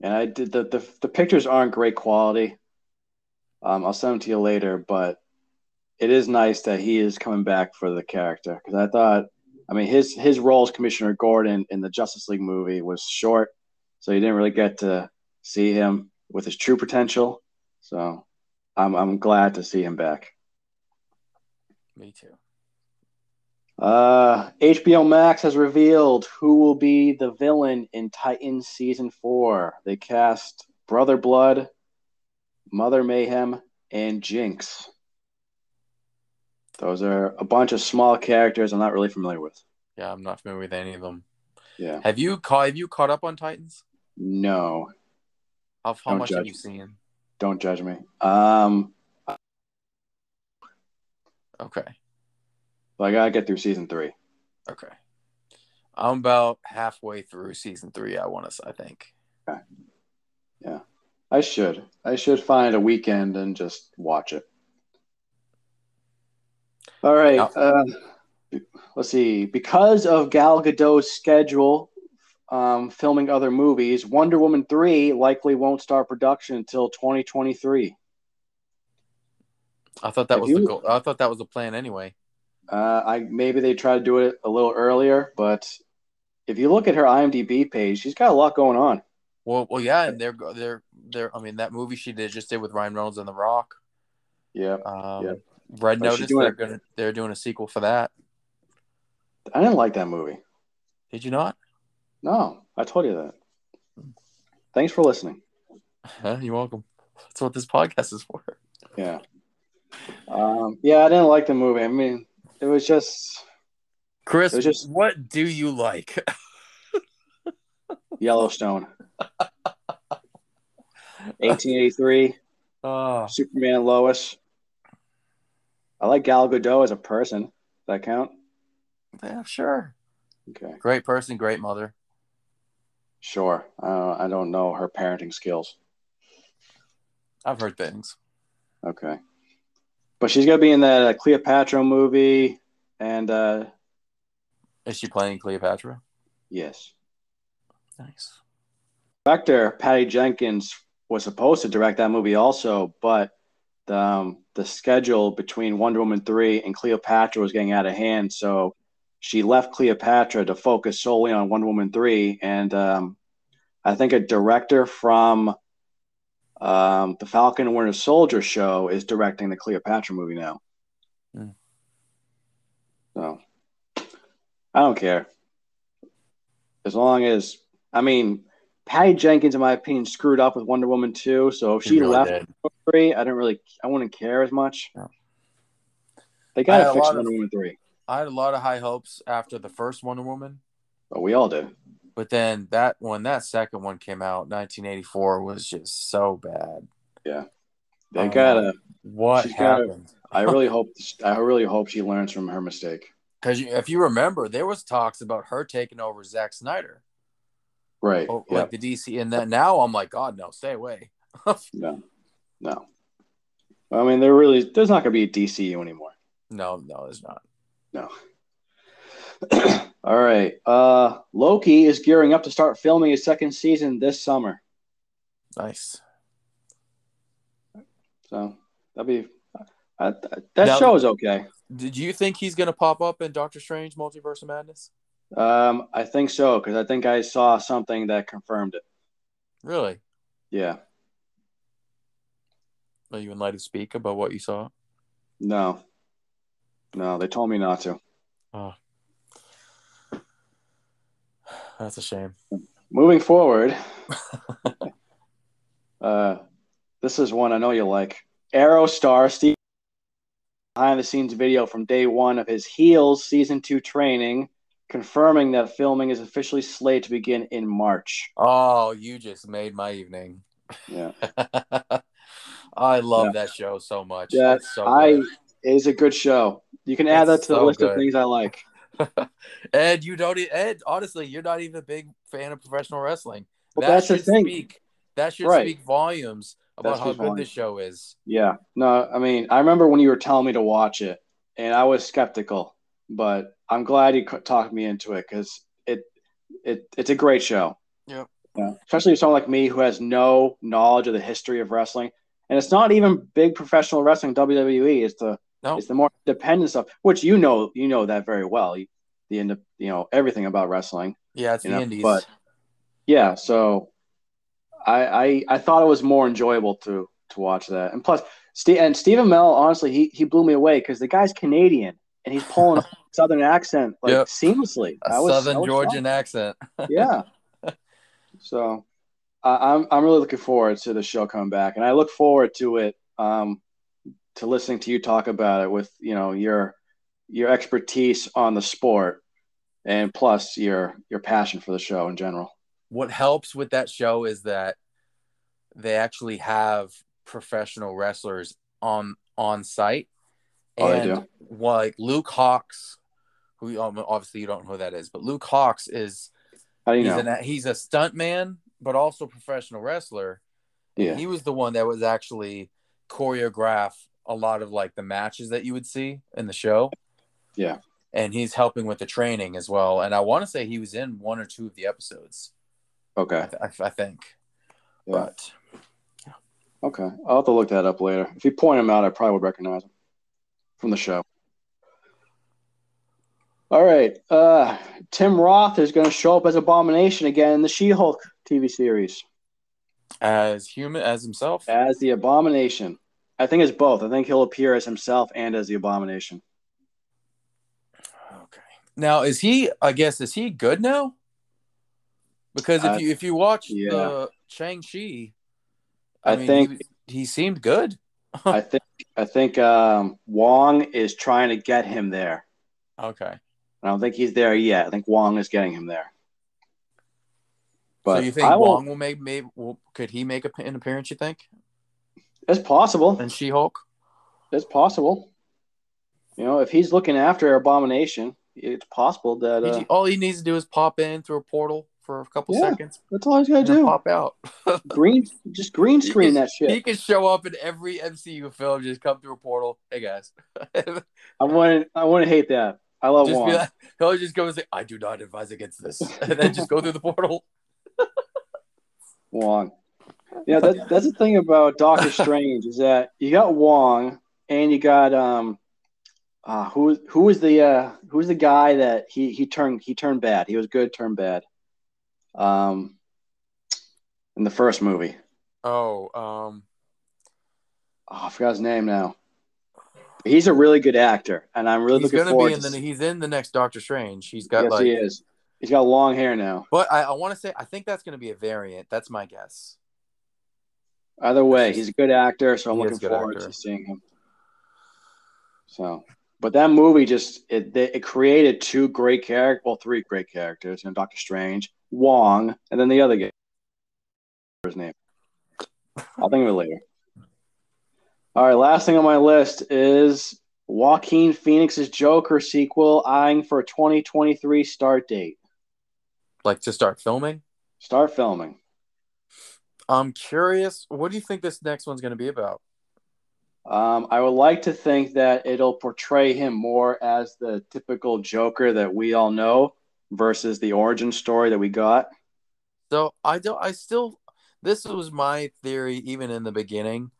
And I did the, the the pictures aren't great quality. Um, I'll send them to you later, but it is nice that he is coming back for the character because I thought, I mean, his his role as Commissioner Gordon in the Justice League movie was short, so you didn't really get to see him with his true potential. So I'm I'm glad to see him back. Me too. Uh, HBO Max has revealed who will be the villain in Titans season four. They cast Brother Blood, Mother Mayhem, and Jinx. Those are a bunch of small characters I'm not really familiar with. Yeah, I'm not familiar with any of them. Yeah. Have you caught? Have you caught up on Titans? No, How, how Don't much have judge. you seen? don't judge me. Um, Okay. but I gotta get through season three. Okay. I'm about halfway through season three. I want to. I think. Okay. Yeah. I should. I should find a weekend and just watch it. All right. Uh, let's see. Because of Gal Gadot's schedule um, filming other movies, Wonder Woman 3 likely won't start production until 2023. I thought that Have was the goal. I thought that was the plan anyway. Uh, I maybe they try to do it a little earlier, but if you look at her IMDb page, she's got a lot going on. Well, well, yeah, and they're they're they're. I mean, that movie she did just did with Ryan Reynolds and The Rock. Yeah. Um, Yeah. Red Oh, Notice. They're gonna they're doing a sequel for that. I didn't like that movie. Did you not? No, I told you that. Thanks for listening. [laughs] You're welcome. That's what this podcast is for. Yeah. Um, yeah, I didn't like the movie. I mean, it was just Chris, It was just- what do you like? [laughs] Yellowstone. 1883, Oh, [laughs] Superman and Lois. I like Gal Gadot as a person. Does that count? yeah, sure. Okay, Great person, great mother. sure. Uh, I don't know her parenting skills. I've heard things. Okay, but she's gonna be in that uh, Cleopatra movie, and uh, Is she playing Cleopatra? Yes. Nice. Director Patty Jenkins was supposed to direct that movie also, but the um, the schedule between Wonder Woman three and Cleopatra was getting out of hand, so she left Cleopatra to focus solely on Wonder Woman three, and um, I think a director from um, the Falcon and Winter Soldier show is directing the Cleopatra movie now. Mm. So I don't care. As long as I mean, Patty Jenkins, in my opinion, screwed up with Wonder Woman 2. So if She she really left did. Three, I didn't really I wouldn't care as much. No. They I gotta had fix Wonder of- Woman 3. I had a lot of high hopes after the first Wonder Woman, But we all did. but then that when that second one came out, 1984, was just so bad. Yeah, they Oh, gotta What She's gotta- happened? I [laughs] really hope I really hope she learns from her mistake. Because if you remember, there was talks about her taking over Zack Snyder, Right. or, yeah. like the DC, and then now I'm like, God, no, stay away. [laughs] No. No. I mean there really there's not gonna be a DCU anymore. no, no, it's not. No. [clears throat] All right. Uh, Loki is gearing up to start filming his second season this summer. Nice. So that'll be uh, that Now- show is okay. Did you think he's gonna pop up in Doctor Strange: Multiverse of Madness? Um, I think so because I think I saw something that confirmed it. Really? Yeah. Are you allowed to speak about what you saw? No. No, they told me not to. Oh, that's a shame. Moving forward, [laughs] uh, this is one I know you like. Arrow star Steve behind the scenes video from day one of his Heels season two training, confirming that filming is officially slated to begin in March. Oh, you just made my evening. Yeah, [laughs] I love Yeah. that show so much. Yeah, It's so I good. it is a good show. You can add It's that to the so list of things I like. [laughs] Ed, you don't. Ed, honestly, you're not even a big fan of professional wrestling. Well, that that's the should thing. speak. That should Right. speak volumes about That how good volumes. this show is. Yeah, no, I mean, I remember when you were telling me to watch it, and I was skeptical, but I'm glad you talked me into it because it, it, it's a great show. Yep. Yeah, especially someone like me who has no knowledge of the history of wrestling, and it's not even big professional wrestling WWE. It's the No. it's the more independent stuff, which you know you know that very well. You, the ind- you know everything about wrestling. Yeah, it's the know, Indies. but- Yeah, so I, I I thought it was more enjoyable to to watch that, and plus, Steve and Stephen Amell, honestly, he he blew me away because the guy's Canadian and he's pulling a [laughs] southern accent like Yep. seamlessly. a was- Southern Georgian accent. [laughs] yeah. So, I'm I'm really looking forward to the show coming back, and I look forward to it. Um, to listening to you talk about it with you know your your expertise on the sport, and plus your your passion for the show in general. what helps with that show is that they actually have professional wrestlers on on site Oh, they and do? like Luke Hawx who um, obviously you don't know who that is but Luke Hawx is How do you he's, know? an, he's a stunt man but also professional wrestler Yeah. he was the one that was actually choreograph a lot of like the matches that you would see in the show Yeah. and he's helping with the training as well and i want to say he was in one or two of the episodes i, Okay. th- I, I think Yeah. but Okay. I'll have to look that up later. If you point him out, I probably would recognize him from the show. All right. Uh, Tim Roth is going to show up as Abomination again in the She-Hulk TV series as human as himself as the Abomination. I think it's both. I think he'll appear as himself and as the Abomination. okay now is he i guess is he good now because if Uh, you if you watch yeah. the shang-chi i, I mean think he, he seemed good I think I think um, Wong is trying to get him there. okay I don't think he's there yet. I think Wong is getting him there. so you think I wong will make maybe will, could he make a, an appearance you think It's possible. And she-hulk It's possible. You know, if he's looking after Abomination, it's possible that uh, all he needs to do is pop in through a portal for a couple Yeah, seconds that's all he's got to do. pop out [laughs] Green, just green screen can- that shit. he can show up in every mcu film just come through a portal hey guys [laughs] I wouldn't, I wouldn't hate that. I love just Wong. be like, he'll just go and say, "I do not advise against this," [laughs] and then just go through the portal. Wong. Yeah, that, that's the thing about Doctor [laughs] Strange is that you got Wong and you got um, uh, who who was the uh, who was the guy that he he turned he turned bad. He was good, turned bad. Um, in the first movie. Oh, um, Oh, I forgot his name now. He's a really good actor, and I'm really he's looking gonna forward be in to. the he's in the next Doctor Strange. He's got yes, like, he is. He's got long hair now. but I, I want to say I think that's gonna be a variant. That's my guess. Either way, he's a good actor, so I'm He looking forward actor. to seeing him. So, but that movie just it it, created two great characters, well, three great characters, you know, Doctor Strange, Wong, and then the other guy. His name. I'll think of it later. All right, last thing on my list is Joaquin Phoenix's Joker sequel, eyeing for a 2023 start date. Like to start filming. Start filming. I'm curious. What do you think this next one's gonna be about? Um, I would like to think that it'll portray him more as the typical Joker that we all know versus the origin story that we got. So I don't. I still. This was my theory, even in the beginning.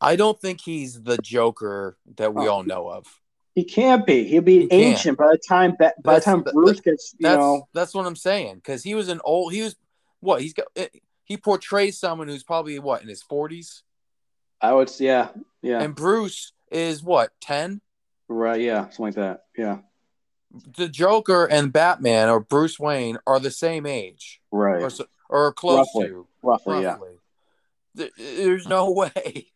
I don't think he's the Joker that we Oh. all know of. He can't be. He'll be He can't. ancient by the time by the That's- time that- Bruce gets you That's know. that's what I'm saying. Because he was an old. He was what? He's got. eh, He portrays someone who's probably what in his 40s, I would say yeah yeah and Bruce is what 10. right yeah something like that yeah The Joker and Batman or Bruce Wayne are the same age, right or or close Roughly. to. roughly yeah Roughly. There- There's no [laughs] way.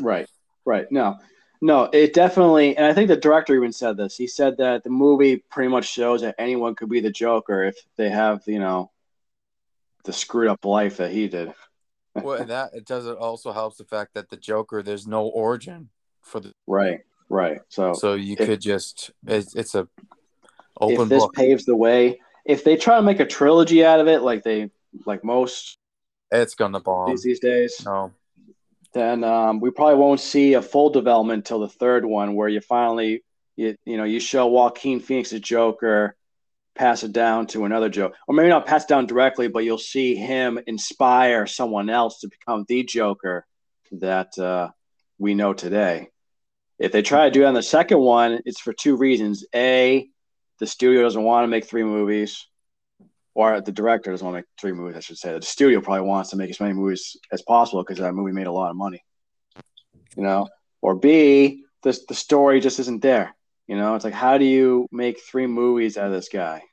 Right right no no it definitely and I think the director even said this. He said that the movie pretty much shows that anyone could be the Joker if they have you know the screwed up life that he did. [laughs] well, and that it doesn't also helps the fact that the Joker there's no origin for the Right, right. So, so you If- could just it's, it's a open. if this book. paves the way, if they try to make a trilogy out of it, like they like most It's gonna bomb. these, these days, No, then um, we probably won't see a full development till the third one, where you finally you you know you show Joaquin Phoenix's Joker, pass it down to another Joker, or maybe not pass down directly, but you'll see him inspire someone else to become the Joker that uh, we know today. If they try to do it on the second one, it's for two reasons: a, the studio doesn't want to make three movies, or the director doesn't want to make three movies. I should say the studio probably wants to make as many movies as possible because that movie made a lot of money. You know, or B, the the story just isn't there. You know, it's like how do you make three movies out of this guy?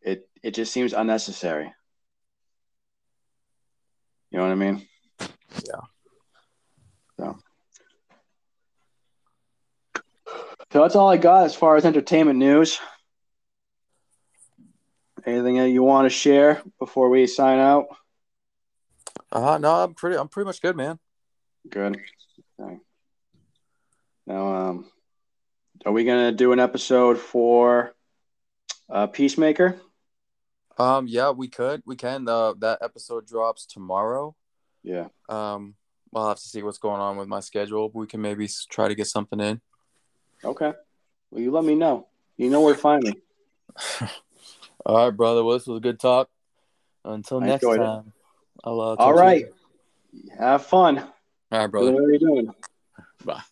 It it just seems unnecessary. You know what I mean? Yeah. So. So that's all I got as far as entertainment news. Anything that you want to share before we sign out? uh no, I'm pretty I'm pretty much good, man. Good. Okay. Now, um, are we gonna do an episode for uh, Peacemaker? Um, yeah, we could, we can. Uh, that episode drops tomorrow. Yeah. Um, I'll have to see what's going on with my schedule. We can maybe try to get something in. Okay. Well, you let me know. You know where to find me. [laughs] All right, brother. Well, this was a good talk. Until I next it. time. I'll, uh, All right. Have fun. All right, brother. What are you doing? Bye.